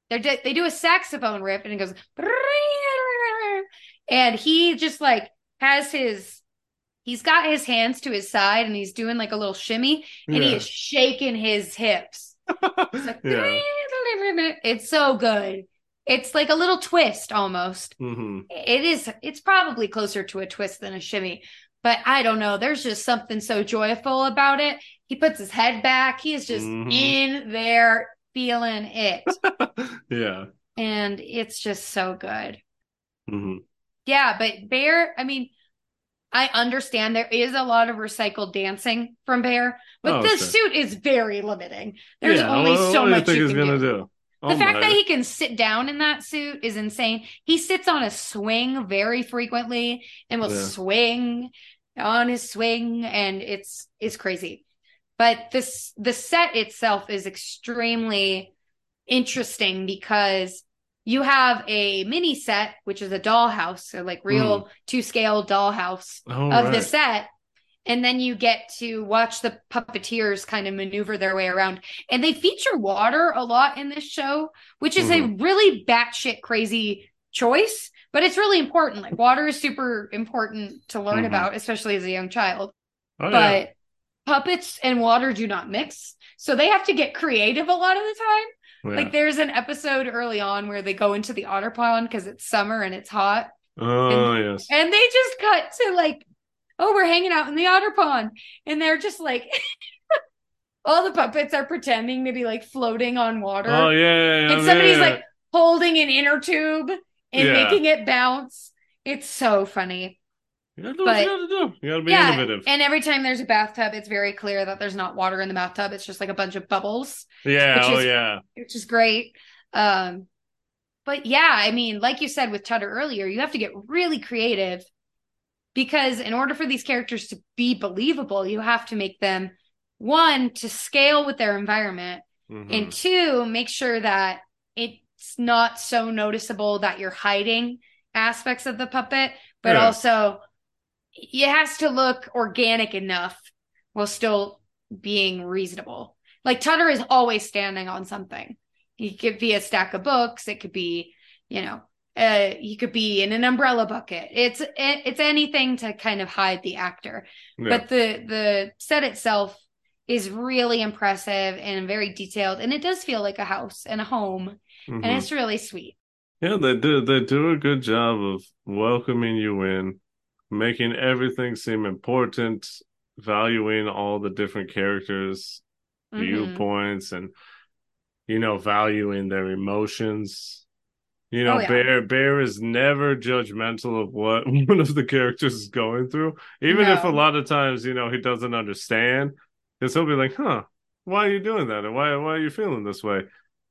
they do, they do a saxophone riff and it goes and he just like has his he's got his hands to his side and he's doing like a little shimmy and he is shaking his hips. It's like yeah. it's so good. It's like a little twist almost. hmm It is it's probably closer to a twist than a shimmy, but I don't know. There's just something so joyful about it. He puts his head back. He is just Mhm. in there feeling it. yeah. and it's just so good. hmm Yeah, but Bear, I mean, I understand there is a lot of recycled dancing from Bear, but Oh, the sure. suit is very limiting. There's yeah, only what, so much you you think can he's do. do? Oh the Oh fact my. that he can sit down in that suit is insane. He sits on a swing very frequently and will Yeah. swing on his swing, and it's it's crazy. But this the set itself is extremely interesting because you have a mini set, which is a dollhouse, so like real hmm. two scale dollhouse Oh, of the set. And then you get to watch the puppeteers kind of maneuver their way around. And they feature water a lot in this show, which is a really batshit crazy choice, but it's really important. Like water is super important to learn Mhm. about, especially as a young child. Oh, yeah. but puppets and water do not mix. So they have to get creative a lot of the time. Yeah. Like there's an episode early on where they go into the otter pond because it's summer and it's hot. oh yes. And they just cut to like, oh, we're hanging out in the otter pond. And they're just like, all the puppets are pretending to be like floating on water. Oh yeah, yeah, yeah. and somebody's yeah, like holding an inner tube and making it bounce. It's so funny. you gotta do what but- you gotta do. You gotta be yeah. innovative. And every time there's a bathtub, it's very clear that there's not water in the bathtub. It's just like a bunch of bubbles, yeah, which oh is- yeah. which is great. Um, but yeah, I mean, like you said with Tutter earlier, you have to get really creative because in order for these characters to be believable, you have to make them one to scale with their environment Mhm. and two make sure that it's not so noticeable that you're hiding aspects of the puppet, but Yeah. also it has to look organic enough while still being reasonable. Like Tutter is always standing on something. it could be a stack of books. It could be, you know, uh, he could be in an umbrella bucket. It's it's anything to kind of hide the actor. Yeah. But the the set itself is really impressive and very detailed, and it does feel like a house and a home, Mhm. and it's really sweet. Yeah, they do. They do a good job of welcoming you in, making everything seem important, valuing all the different characters' Mhm. viewpoints, and you know, valuing their emotions. You know, Oh, yeah. Bear Bear is never judgmental of what one of the characters is going through, even if a lot of times you know he doesn't understand. Because he'll be like, "Huh, why are you doing that? And why why are you feeling this way?"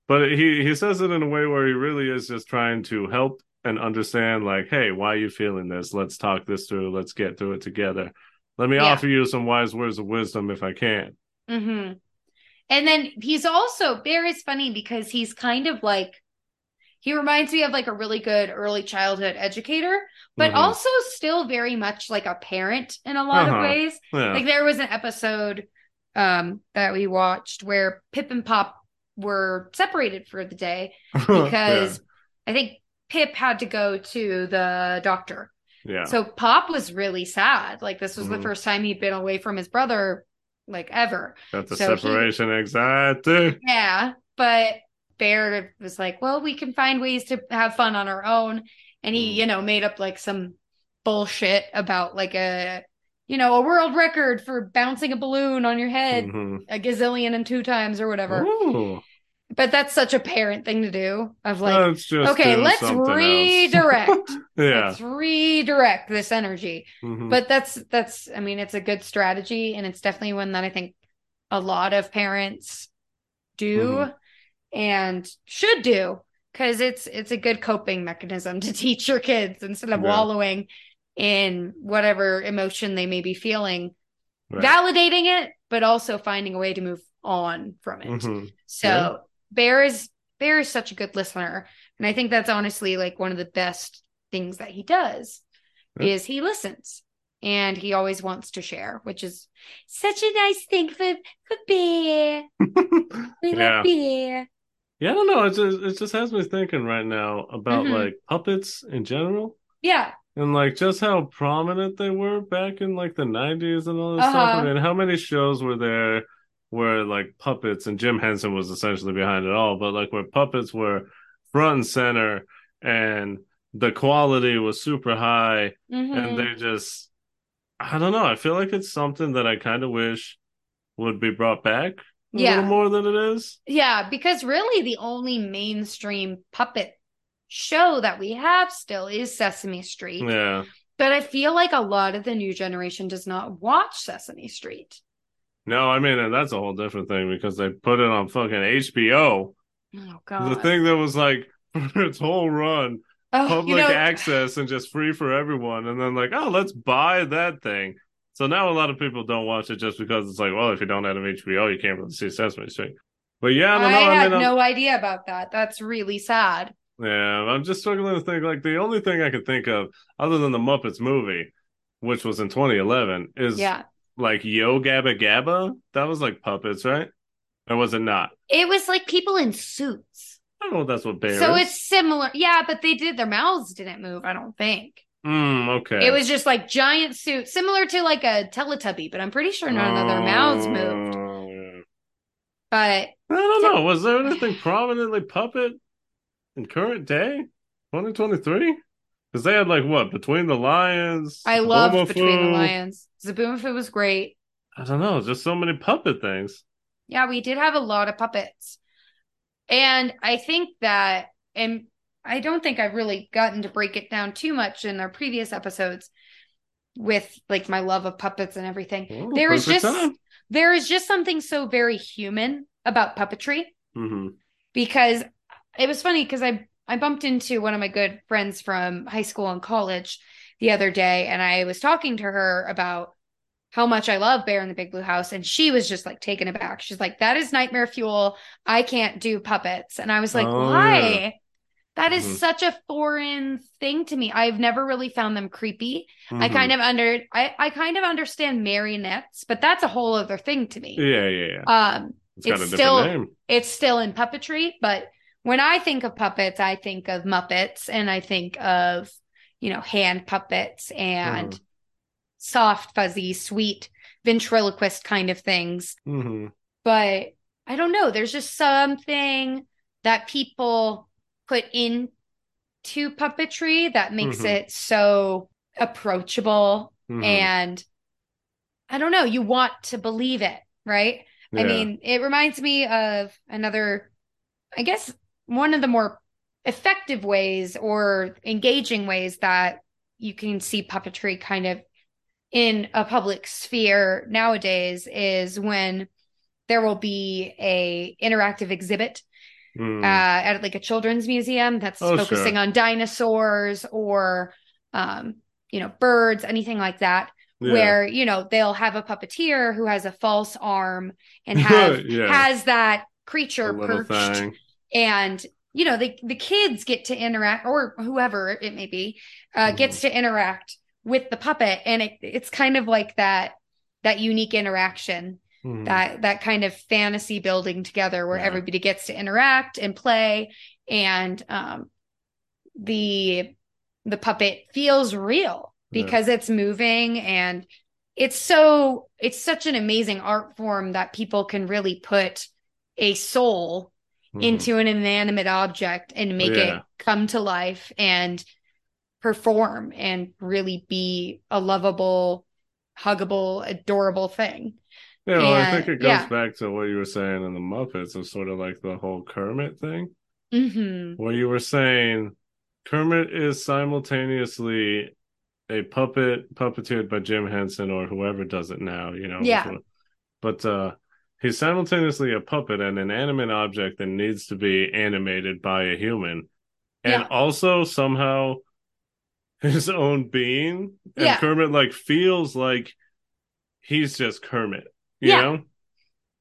But he he says it in a way where he really is just trying to help and understand, like, "Hey, why are you feeling this? Let's talk this through. Let's get through it together. Let me Yeah. offer you some wise words of wisdom if I can." hmm And then he's also Bear is funny because he's kind of like he reminds me of like a really good early childhood educator, but Mhm. also still very much like a parent in a lot Uh-huh. of ways. Yeah. Like there was an episode um that we watched where Pip and Pop were separated for the day because I think Pip had to go to the doctor. yeah. yeah. So Pop was really sad. Like this was the Mhm. first time he'd been away from his brother like ever. that's a so he- separation anxiety. Yeah, but Bear was like, "Well, we can find ways to have fun on our own." And he, Mm. you know, made up like some bullshit about like a you know, a world record for bouncing a balloon on your head Mhm. a gazillion and two times or whatever. Ooh. But that's such a parent thing to do of like, okay, let's redirect. yeah. Let's redirect this energy. Mhm. But that's that's I mean, it's a good strategy and it's definitely one that I think a lot of parents do Mhm. And should do because it's it's a good coping mechanism to teach your kids instead of Yeah. wallowing in whatever emotion they may be feeling, Right. validating it, but also finding a way to move on from it. Mhm. So Yeah. Bear is Bear is such a good listener, and I think that's honestly like one of the best things that he does Yeah. is he listens and he always wants to share, which is such a nice thing for for Bear. We love Bear. Yeah, I don't know. It just it just has me thinking right now about Mhm. like puppets in general Yeah, and like just how prominent they were back in like the 90s and all this stuff. Uh-huh. I mean, how many shows were there where like puppets and Jim Henson was essentially behind it all, but like where puppets were front and center and the quality was super high Mhm. and they just I don't know. I feel like it's something that I kind of wish would be brought back Yeah. little more than it is. yeah, because really the only mainstream puppet show that we have still is Sesame Street. Yeah. But I feel like a lot of the new generation does not watch Sesame Street. No, I mean, that's a whole different thing because they put it on fucking HBO. Oh god. The thing that was like for its whole run, oh, public you know, access and just free for everyone. And then like, oh, let's buy that thing. So now a lot of people don't watch it just because it's like, well, if you don't have HBO, you can't really see Sesame Street. But yeah, I I, don't know. I, had mean, I'm- no idea about that. That's really sad. yeah, I'm just struggling to think. Like the only thing I could think of, other than the Muppets movie, which was in 2011, is Yeah. like Yo Gabba Gabba. That was like puppets, right? Or was it not? It was like people in suits. I don't know if that's what Bear So it's similar. Yeah, but they did their mouths didn't move, I don't think. Mm, okay. It was just like giant suit, similar to like a Teletubby, but I'm pretty sure none of their mouths moved. Oh, yeah. But I don't know. Was there anything prominently puppet in current day, 2023? Because they had like what between the lions. I loved Between the. Lions. Zoboomafoo was great. I don't know. Just so many puppet things. Yeah, we did have a lot of puppets. And I think that, and I don't think I've really gotten to break it down too much in our previous episodes with like my love of puppets and everything. Oh, There is just time. there is just something so very human about puppetry Mhm. because it was funny because I I bumped into one of my good friends from high school and college the other day and I was talking to her about how much I love Bear in the Big Blue House. And she was just like taken aback. She's like, that is nightmare fuel. I can't do puppets. And I was like, Oh, why? That is Mhm. such a foreign thing to me. I've never really found them creepy. I Mhm. kind of under I, I kind of understand marionettes, but that's a whole other thing to me. Yeah, yeah, yeah. Um It's it's still- it's still in puppetry, but when I think of puppets, I think of Muppets and I think of, you know, hand puppets and Mhm. soft, fuzzy, sweet ventriloquist kind of things. hmm But I don't know, there's just something that people put into puppetry that makes Mhm. it so approachable hmm and I don't know, you want to believe it, right? I mean, it reminds me of another, I guess, one of the more effective ways or engaging ways that you can see puppetry kind of in a public sphere nowadays is when there will be a interactive exhibit Mm. uh, at like a children's museum that's Oh, focusing sure. on dinosaurs or um, you know birds, anything like that Yeah. where you know they'll have a puppeteer who has a false arm and have Yeah. has that creature perched thing. and you know the the kids get to interact or whoever it may be uh, Mhm. gets to interact with the puppet and it, it's kind of like that that unique interaction Mhm. that that kind of fantasy building together where Yeah. everybody gets to interact and play and um the the puppet feels real Yeah. because it's moving and it's so it's such an amazing art form that people can really put a soul Mhm. into an inanimate object and make Yeah. it come to life and perform and really be a lovable huggable adorable thing Yeah, well, I think it goes yeah. back to what you were saying in the Muppets of sort of like the whole Kermit thing, hmm where you were saying Kermit is simultaneously a puppet puppeteered by Jim Henson or whoever does it now, you know. Yeah. But uh he's simultaneously a puppet and an animate object that needs to be animated by a human. And Yeah. also somehow his own being. And Yeah. Kermit like feels like he's just Kermit, you Yeah. know?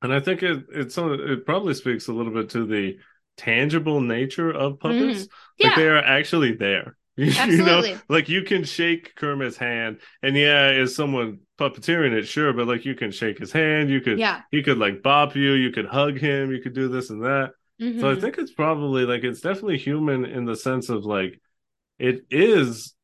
And I think it it's it probably speaks a little bit to the tangible nature of puppets. Like yeah they are actually there. You know, Absolutely. like you can shake Kermit's hand, and yeah, is someone puppeteering it? Sure, but like you can shake his hand, you could, yeah he could like bop you, you could hug him, you could do this and that. So I Mhm. think it's probably like it's definitely human in the sense of like it is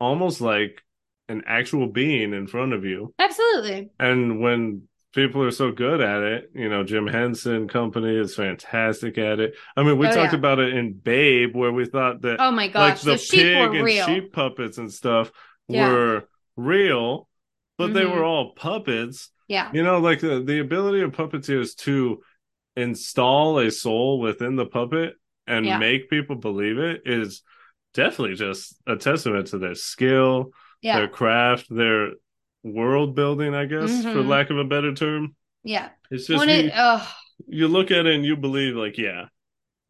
almost like an actual being in front of you. absolutely And when people are so good at it, you know, Jim Henson Company is fantastic at it. I mean, we Oh, talked yeah. about it in Babe, where we thought that oh my like gosh the the sheep pig and real sheep puppets and stuff Yeah. were real, but they Mhm. were all puppets. yeah You know, like the, the ability of puppeteers to install a soul within the puppet and Yeah. make people believe it is definitely just a testament to their skill, yeah their craft, their world building, I guess, for Mhm. lack of a better term. yeah It's just you, it oh you look at it and you believe, like, yeah,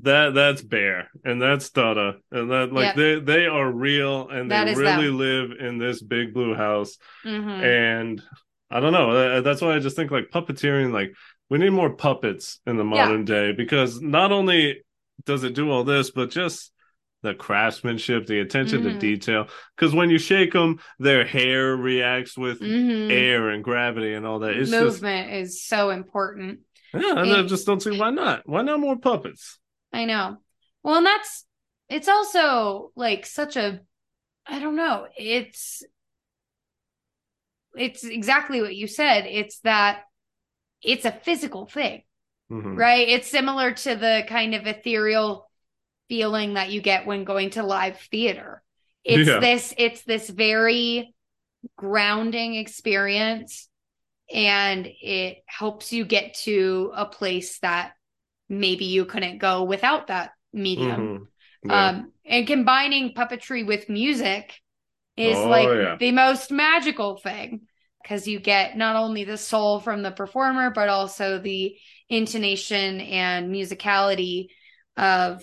that that's Bear and that's Dada and that like Yep. they they are real and That they really them. live in this big blue house mhm. and I don't know. uh, That's why I just think like puppeteering, like we need more puppets in the Yeah. modern day because not only does it do all this, but just the craftsmanship, the attention Mhm. to detail. Because when you shake them, their hair reacts with Mhm. air and gravity and all that. It's just movement is so important yeah, and I just don't see why not. Why not more puppets? I know. Well, and that's it's also like such a I don't know. It's it's exactly what you said. It's that it's a physical thing, Mhm. right? It's similar to the kind of ethereal feeling that you get when going to live theater. It's Yeah. this it's this very grounding experience and it helps you get to a place that maybe you couldn't go without that medium. Mhm. Yeah. Um, and combining puppetry with music is Oh, like yeah. the most magical thing because you get not only the soul from the performer, but also the intonation and musicality of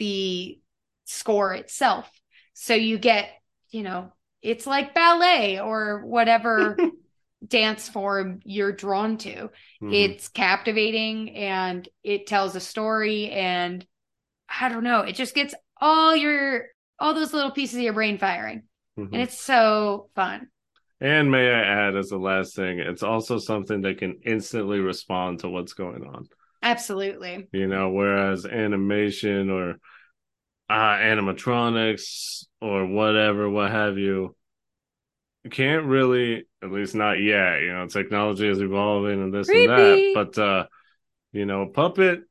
the score itself. So you get, you know, it's like ballet or whatever dance form you're drawn to. Mhm. It's captivating and it tells a story and I don't know, it just gets all your all those little pieces of your brain firing. Mhm. And it's so fun. And may I add, as the last thing, it's also something that can instantly respond to what's going on. Absolutely. You know, whereas animation or uh, animatronics or whatever, what have you, can't really, at least not yet. You know, technology is evolving and this and that. But uh, you know, a puppet,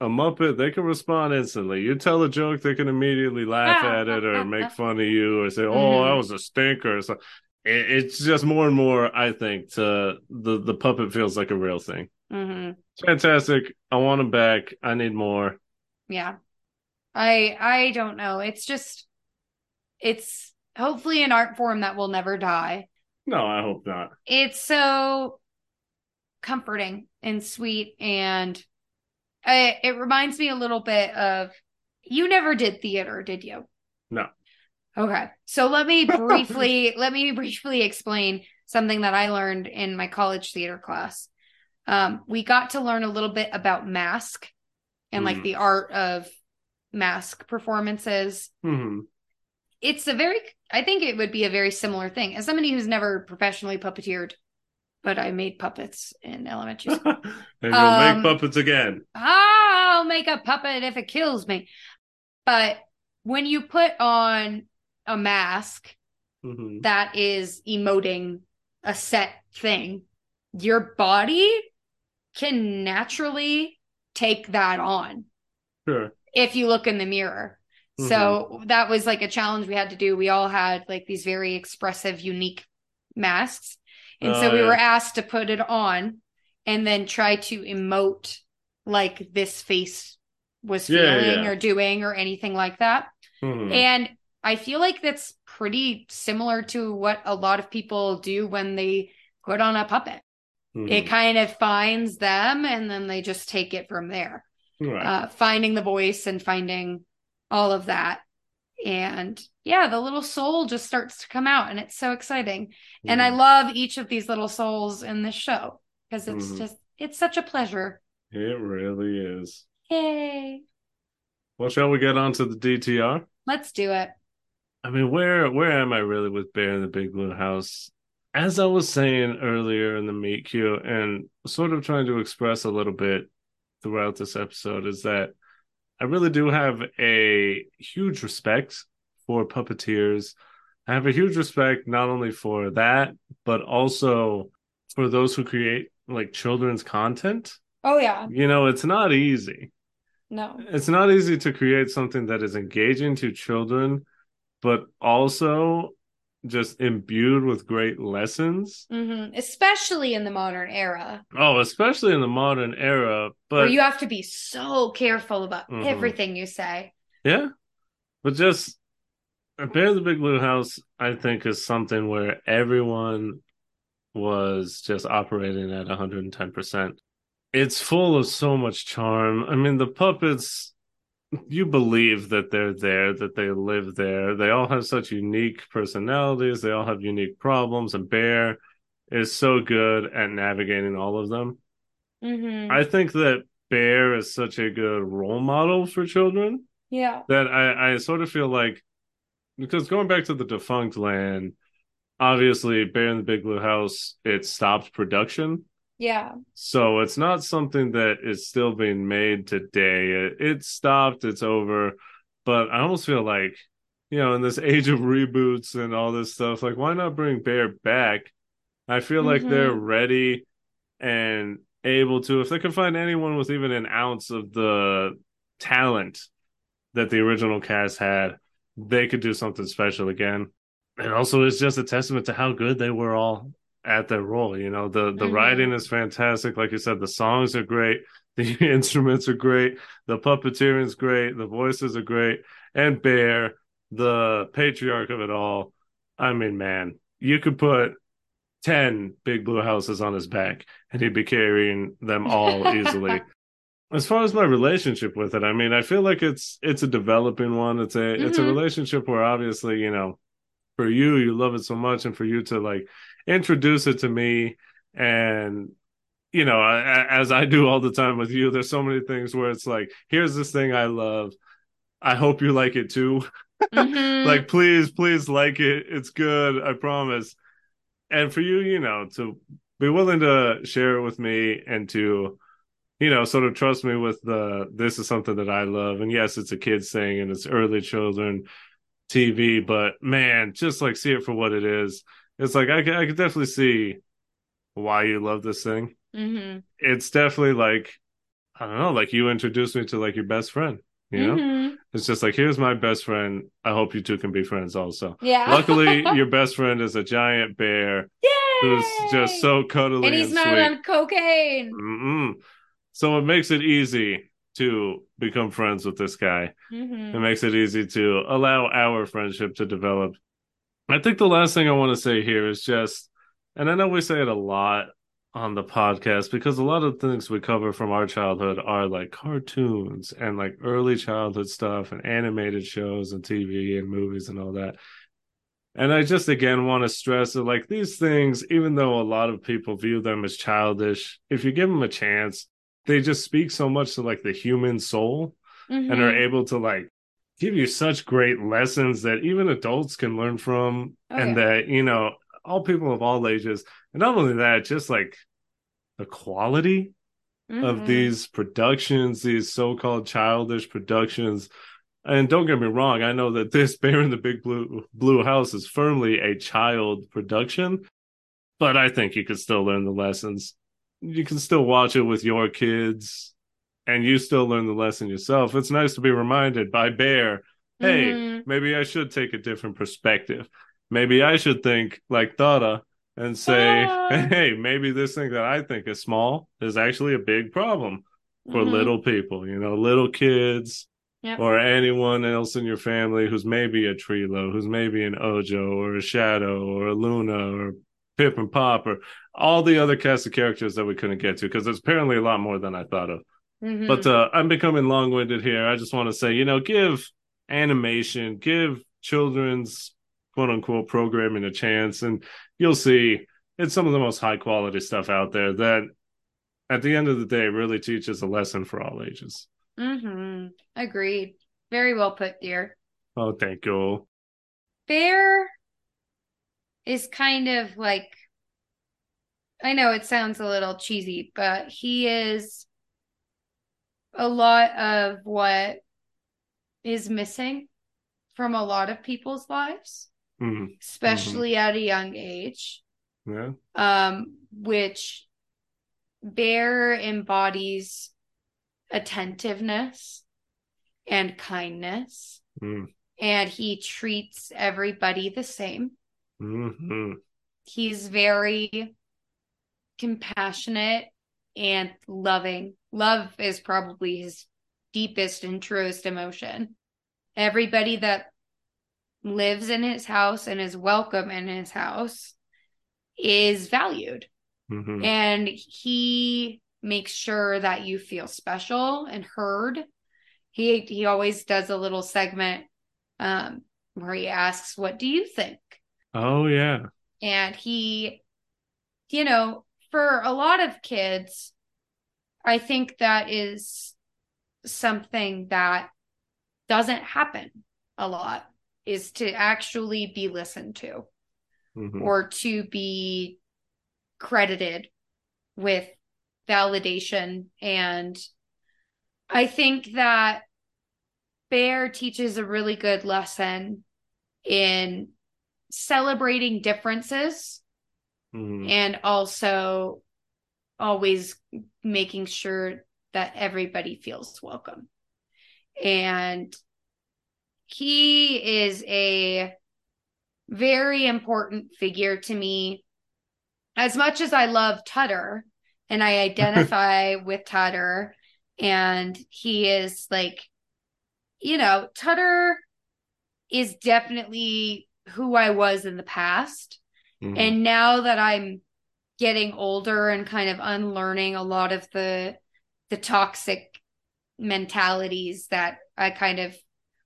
a muppet, they can respond instantly. You tell a joke, they can immediately laugh Ah, at it or ah, make ah. fun of you or say, "Oh, Mhm. that was a stinker." So it, it's just more and more. I think to the the puppet feels like a real thing. hmm Fantastic. I want him back. I need more. Yeah. I I don't know. It's just it's hopefully an art form that will never die. No, I hope not. It's so comforting and sweet and I, it reminds me a little bit of you never did theater, did you? No. Okay. So let me briefly let me briefly explain something that I learned in my college theater class. Um, we got to learn a little bit about mask and like Mm. the art of mask performances. hmm It's a very I think it would be a very similar thing. As somebody who's never professionally puppeteered, but I made puppets in elementary school. and you'll Um, make puppets again. I'll make a puppet if it kills me. But when you put on a mask hmm that is emoting a set thing, your body can naturally take that on Sure. if you look in the mirror. So that was like a challenge we had to do. We all had like these very expressive, unique masks. And so Oh, we yeah. were asked to put it on and then try to emote like this face was feeling yeah. or doing or anything like that. Mhm. And I feel like that's pretty similar to what a lot of people do when they put on a puppet. Mhm. It kind of finds them and then they just take it from there Right. uh, finding the voice and finding all of that. And yeah, the little soul just starts to come out and it's so exciting. And I Mhm. love each of these little souls in this show because it's Mhm. just, it's such a pleasure. it really is. Yay. Well, shall we get on to the DTR? Let's do it. I mean, where where am I really with Bear in the Big Blue House? As I was saying earlier in the meet cute, and sort of trying to express a little bit throughout this episode, is that I really do have a huge respect for puppeteers. I have a huge respect not only for that, but also for those who create like children's content. Oh, yeah. You know, it's not easy. No. It's not easy to create something that is engaging to children, but also just imbued with great lessons. hmm Especially in the modern era Oh, especially in the modern era. where But you have to be so careful about Mhm. everything you say. yeah, but just Bear the Big Blue House, I think, is something where everyone was just operating at 110%. It's full of so much charm. I mean, the puppets, you believe that they're there, that they live there. They all have such unique personalities, they all have unique problems, and Bear is so good at navigating all of them. hmm I think that Bear is such a good role model for children yeah. that I, I sort of feel like because going back to the Defunctland, obviously Bear in the Big Blue House, it stopped production. Yeah. So it's not something that is still being made today. It, it stopped, it's over. But I almost feel like, you know, in this age of reboots and all this stuff, like why not bring Bear back? I feel like Mhm. they're ready and able to, if they can find anyone with even an ounce of the talent that the original cast had, they could do something special again. And also, it's just a testament to how good they were all at their role. You know, the the Mhm. writing is fantastic. Like you said, the songs are great, the instruments are great, the puppeteering is great, the voices are great, and Bear, the patriarch of it all. I mean, man, you could put 10 big blue houses on his back and he'd be carrying them all easily as far as my relationship with it i mean i feel like it's it's a developing one it's a it's a Mhm. relationship where obviously you know for you you love it so much and for you to like introduce it to me and you know as i do all the time with you there's so many things where it's like here's this thing i love. I hope you like it too. Mm-hmm. like please please like it. It's good i promise. And for you you know to be willing to share it with me and to you know sort of trust me with the this is something that i love. And yes it's a kids thing and it's early children tv but man just like see it for what it is it's like i, can, I could definitely see why you love this thing mm-hmm. it's definitely like i don't know like you introduced me to like your best friend you know mm-hmm. it's just like here's my best friend i hope you two can be friends also yeah luckily your best friend is a giant bear Yay! who's just so cuddly and he's and not sweet. on cocaine Mm-mm. so it makes it easy to become friends with this guy mm-hmm. it makes it easy to allow our friendship to develop i think the last thing i want to say here is just and i know we say it a lot on the podcast because a lot of things we cover from our childhood are like cartoons and like early childhood stuff and animated shows and TV and movies and all that. And I just again want to stress that like these things, even though a lot of people view them as childish, if you give them a chance, they just speak so much to like the human soul mm-hmm. and are mm-hmm. able to like give you such great lessons that even adults can learn from oh, and yeah. that, you know, all people of all ages. And not only that, just like the quality mm-hmm. of these productions, these so-called childish productions. And don't get me wrong, I know that this Bear in the Big Blue Blue House is firmly a child production, but I think you can still learn the lessons. You can still watch it with your kids and you still learn the lesson yourself. It's nice to be reminded by Bear, hey, mm-hmm. maybe I should take a different perspective maybe I should think like Tutter and say, uh, hey, maybe this thing that I think is small is actually a big problem for mm-hmm. little people, you know, little kids yep. or anyone else in your family who's maybe a Treelo, who's maybe an Ojo or a Shadow or a Luna or Pip and Pop or all the other cast of characters that we couldn't get to because there's apparently a lot more than I thought of. Mm-hmm. But uh, I'm becoming long winded here. I just want to say, you know, give animation, give children's quote unquote programming a chance and you'll see it's some of the most high quality stuff out there that at the end of the day really teaches a lesson for all ages. Mm-hmm. Agreed. Very well put dear. Oh thank you bear is kind of like i know it sounds a little cheesy but he is a lot of what is missing from a lot of people's lives mm-hmm. especially mm-hmm. at a young age. Yeah. Um, which Bear embodies attentiveness and kindness. Mm. And he treats everybody the same. Mm-hmm. He's very compassionate and loving. Love is probably his deepest and truest emotion. Everybody that lives in his house and is welcome in his house is valued. Mm-hmm. And he makes sure that you feel special and heard. He he always does a little segment um where he asks, "What do you think?" Oh yeah. And he you know, for a lot of kids, I think that is something that doesn't happen a lot is to actually be listened to mm-hmm. or to be credited with validation and i think that bear teaches a really good lesson in celebrating differences mm-hmm. and also always making sure that everybody feels welcome and he is a very important figure to me. As much as I love Tutter and I identify with Tutter, and he is like, you know, Tutter is definitely who I was in the past. Mm-hmm. And now that I'm getting older and kind of unlearning a lot of the the toxic mentalities that I kind of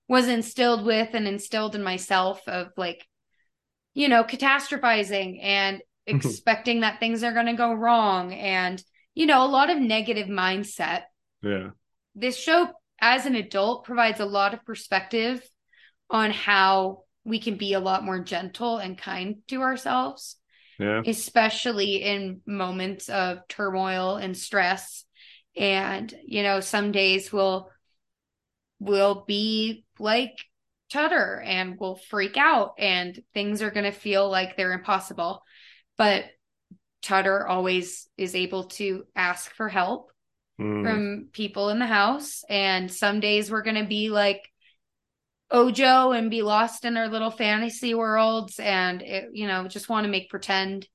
was instilled with and instilled in myself of like you know catastrophizing and expecting that things are going to go wrong and you know a lot of negative mindset Yeah. this show as an adult provides a lot of perspective on how we can be a lot more gentle and kind to ourselves Yeah. especially in moments of turmoil and stress and you know some days we'll we'll be like Tutter and we'll freak out and things are going to feel like they're impossible but Tutter always is able to ask for help Mm. from people in the house. And some days we're going to be like Ojo and be lost in our little fantasy worlds and, it, you know, just want to make pretend.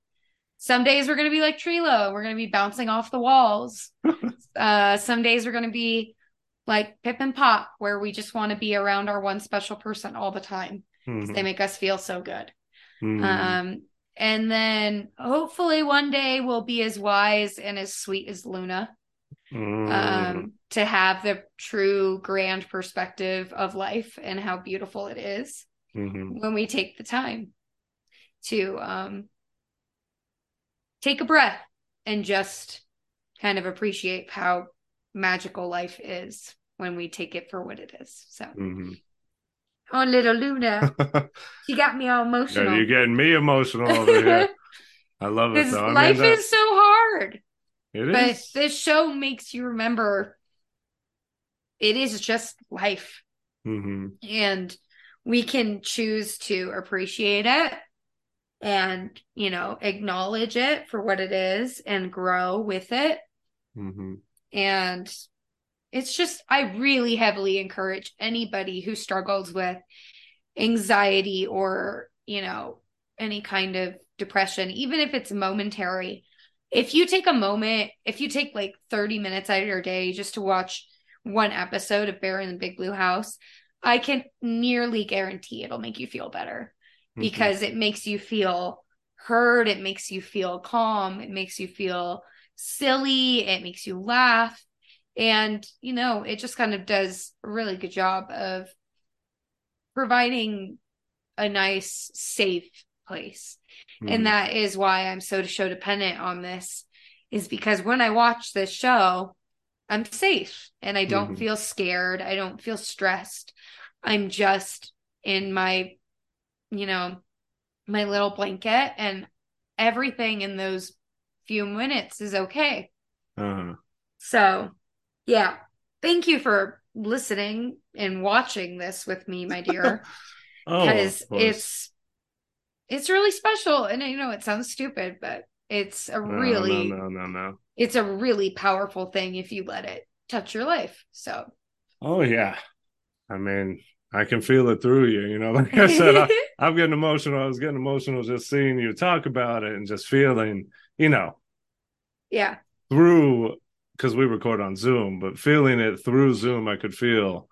Some days we're going to be like Treelo. We're going to be bouncing off the walls. uh, some days we're going to be like Pip and Pop, where we just want to be around our one special person all the time. Mhm. They make us feel so good. Mhm. Um, and then hopefully one day we'll be as wise and as sweet as Luna Mm. um, to have the true grand perspective of life and how beautiful it is Mhm. when we take the time to um, take a breath and just kind of appreciate how magical life is when we take it for what it is. So, Mhm. oh, little Luna, she got me all yeah, emotional. you're getting me emotional over here. I love it though. I mean, life is so hard. It but is. this show makes you remember it is just life. Hmm and we can choose to appreciate it and you know acknowledge it for what it is and grow with it. Hmm and it's just i really heavily encourage anybody who struggles with anxiety or you know any kind of depression even if it's momentary if you take a moment if you take like 30 minutes out of your day just to watch one episode of bear in the big blue house i can nearly guarantee it'll make you feel better Mm-hmm. because it makes you feel heard it makes you feel calm it makes you feel silly it makes you laugh and you know it just kind of does a really good job of providing a nice safe place Mhm. and that is why i'm so show dependent on this is because when i watch this show i'm safe and i don't Mhm. feel scared i don't feel stressed i'm just in my you know my little blanket and everything in those few minutes is okay Uh-huh. so yeah thank you for listening and watching this with me my dear Oh, because course. it's it's really special and i know it sounds stupid but it's a really no, no, no, no. it's a really powerful thing if you let it touch your life so Oh yeah. I mean, I can feel it through you. You know, like I said, I, I'm getting emotional. I was getting emotional just seeing you talk about it and just feeling, you know, yeah through because we record on Zoom, but feeling it through Zoom, I could feel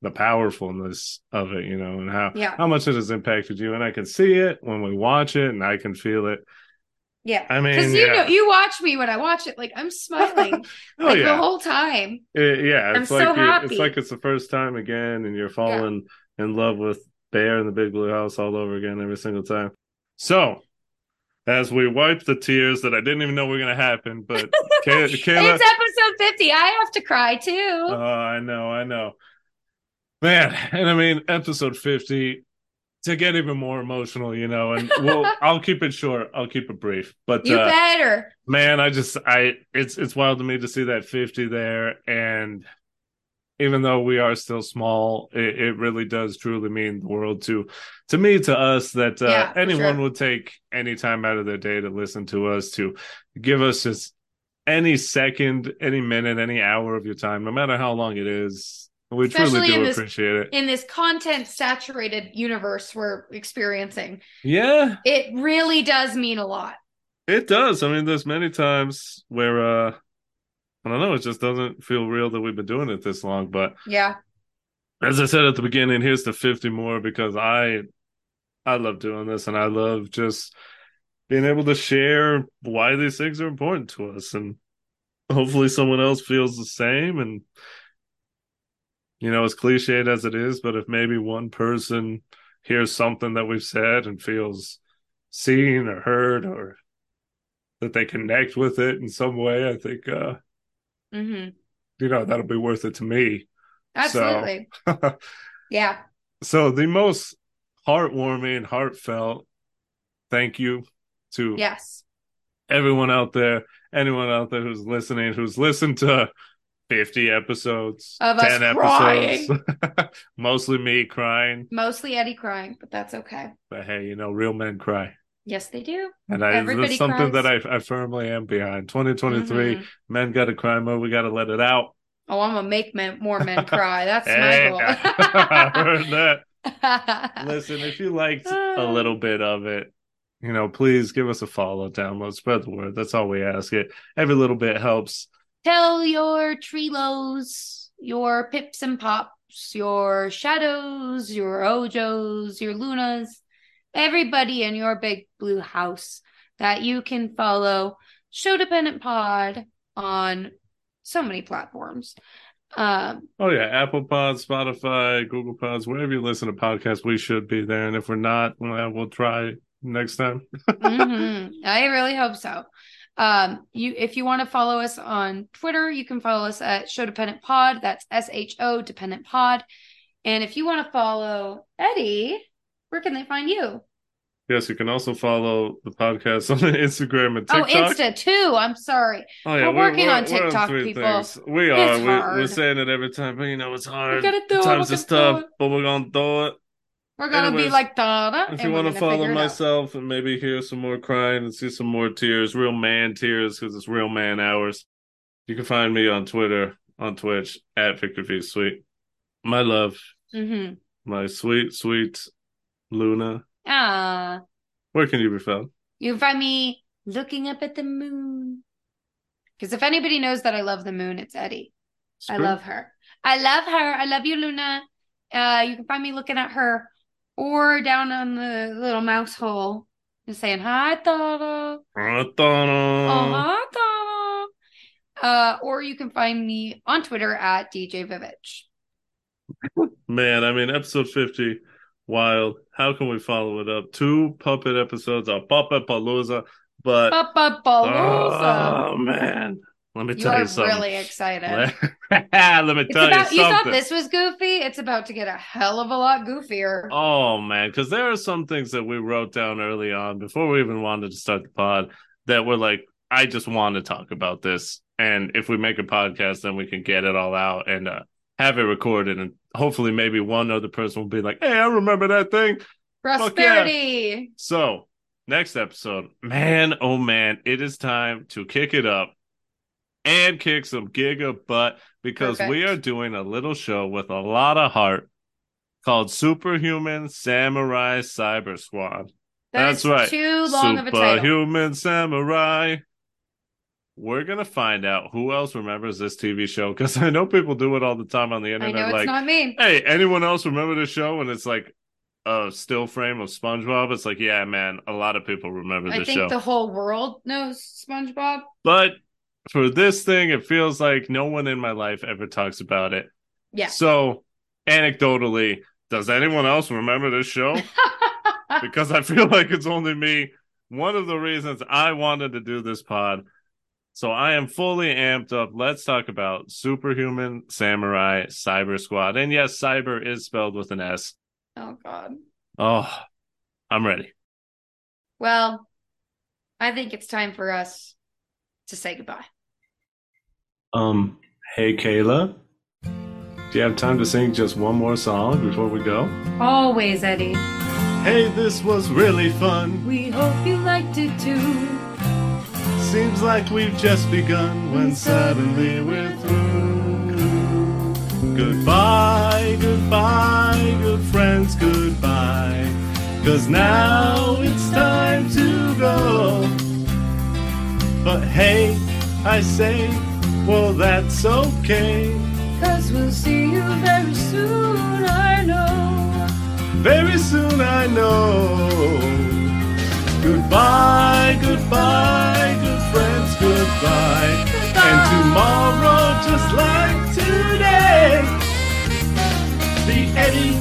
the powerfulness of it, you know, and how Yeah. how much it has impacted you. And I can see it when we watch it, and I can feel it. Yeah I mean, because you yeah. know you watch me when i watch it like i'm smiling Oh like the whole time It- yeah. I'm It's so like happy. it's like it's the first time again, and you're falling in love with Bear in the Big Blue House all over again every single time. So. As we wipe the tears that I didn't even know were going to happen, but Kay- Kayla, it's episode 50 i have to cry too Oh, I know, I know. Man, and I mean episode 50 to get even more emotional, you know, and we'll I'll keep it short, I'll keep it brief. But you uh, better man, I just I it's it's wild to me to see that 50 there and even though we are still small, it, it really does truly mean the world to to me, to us, that uh, Yeah, anyone sure. would take any time out of their day to listen to us, to give us just any second, any minute, any hour of your time, no matter how long it is. We Especially truly do this- appreciate it. in this content saturated universe we're experiencing. Yeah, it really does mean a lot. It does. I mean, there's many times where uh I don't know, it just doesn't feel real that we've been doing it this long, but yeah. as I said at the beginning, here's the 50 more because I I love doing this and I love just being able to share why these things are important to us. And hopefully someone else feels the same and you know as cliched as it is but if maybe one person hears something that we've said and feels seen or heard or that they connect with it in some way, I think uh hmm you know that'll be worth it to me. Absolutely. Yeah. so the most heartwarming, heartfelt thank you to Yes. everyone out there, anyone out there who's listening, who's listened to 50 episodes, Of us 10 episodes, mostly me crying. Mostly Eddie crying, but that's okay. But hey, you know, real men cry. Yes, they do. And I, that's something cries. that I, I firmly am behind. 2023, Mhm. men got to cry more. We got to let it out. Oh, I'm gonna make men, more men cry. That's Hey, I my heard that. goal. Listen, if you liked a little bit of it, you know, please give us a follow, download, spread the word. That's all we ask. It every little bit helps. Tell your Treelos, your Pips and Pops, your Shadows, your Ojos, your Lunas, everybody in your big blue house that you can follow Show Dependent Pod on so many platforms. Um, Oh yeah, Apple Pods, Spotify, Google Pods, wherever you listen to podcasts, we should be there. And if we're not, well, we'll try next time. mhm. I really hope so. Um, you if you want to follow us on Twitter, you can follow us at Show Dependent Pod. That's S H O Dependent Pod. And if you want to follow Eddie, where can they find you? Yes, you can also follow the podcast on Instagram and TikTok. Oh, Insta too. I'm sorry. Oh yeah, We're working on we're TikTok, three people. things. We are. It's We, we're saying it every time, but you know it's hard. gotta do it, Times we is tough, but we're gonna do it. We're gonna be Anyways, like Dada. If you want to follow myself and maybe hear some more crying and see some more tears, real man tears, because it's real man hours, you can find me on Twitter, on Twitch at Victor V Sweet. My love, Mhm. my sweet, sweet Luna. Ah, Where can you be found? you can find me looking up at the moon. Because if anybody knows that I love the moon, it's Eddie. I love her. I love her. I love you, Luna. Uh, you can find me looking at her or down on the little mouse hole and saying, Hi, Tutter. Oh, hi. Uh, or you can find me on Twitter at DJ Vivitch. Man, I mean, episode 50, wild. How can we follow it up? Two puppet episodes of Puppet Palooza, but Papa Palooza. oh man, let me You tell you something. really excited. Let me It's tell about, you you something. thought this was goofy? It's about to get a hell of a lot goofier. Oh man, because there are some things that we wrote down early on before we even wanted to start the pod that were like, I just want to talk about this, and if we make a podcast, then we can get it all out and uh, have it recorded, and hopefully, maybe one other person will be like, "Hey, I remember that thing." Prosperity. So, next episode, man, oh man, it is time to kick it up and kick some giga butt because we are doing a little show with a lot of heart called Superhuman Samurai Cyber Squad. That That's right. too long of a title. Superhuman Samurai. We're gonna find out who else remembers this TV show because I know people do it all the time on the internet. like, not me. hey, anyone else remember the show? And it's like a still frame of SpongeBob. It's like, yeah, man, a lot of people remember the show. I think the whole world knows SpongeBob. But for this thing, it feels like no one in my life ever talks about it. Yeah. So, anecdotally, does anyone else remember this show? because I feel like it's only me. One of the reasons I wanted to do this pod. So I am fully amped up. Let's talk about Superhuman Samurai Cyber Squad. And yes, cyber is spelled with an S. oh God. Oh, I'm ready. Well, I think it's time for us to say goodbye. Um, hey Kayla, do you have time to sing just one more song before we go? Always, Eddie. Hey, this was really fun. We hope you liked it too. Seems like we've just begun when suddenly we're through. Goodbye, goodbye, good friends, goodbye. Cause now it's time to go. But hey, I say, well, that's okay. Cause we'll see you very soon, I know. Very soon I know. Goodbye, goodbye, good friends, goodbye. And tomorrow, just like today, the Eddie,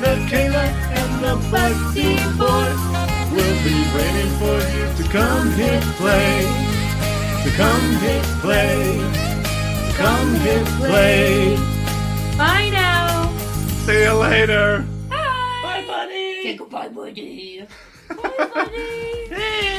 the Kayla, and the Black Tea Boy will be waiting for you to come hit play. To come hit play. To come hit play. Bye now. See you later. Bye. Bye, buddy. Say goodbye, buddy. Bye, buddy.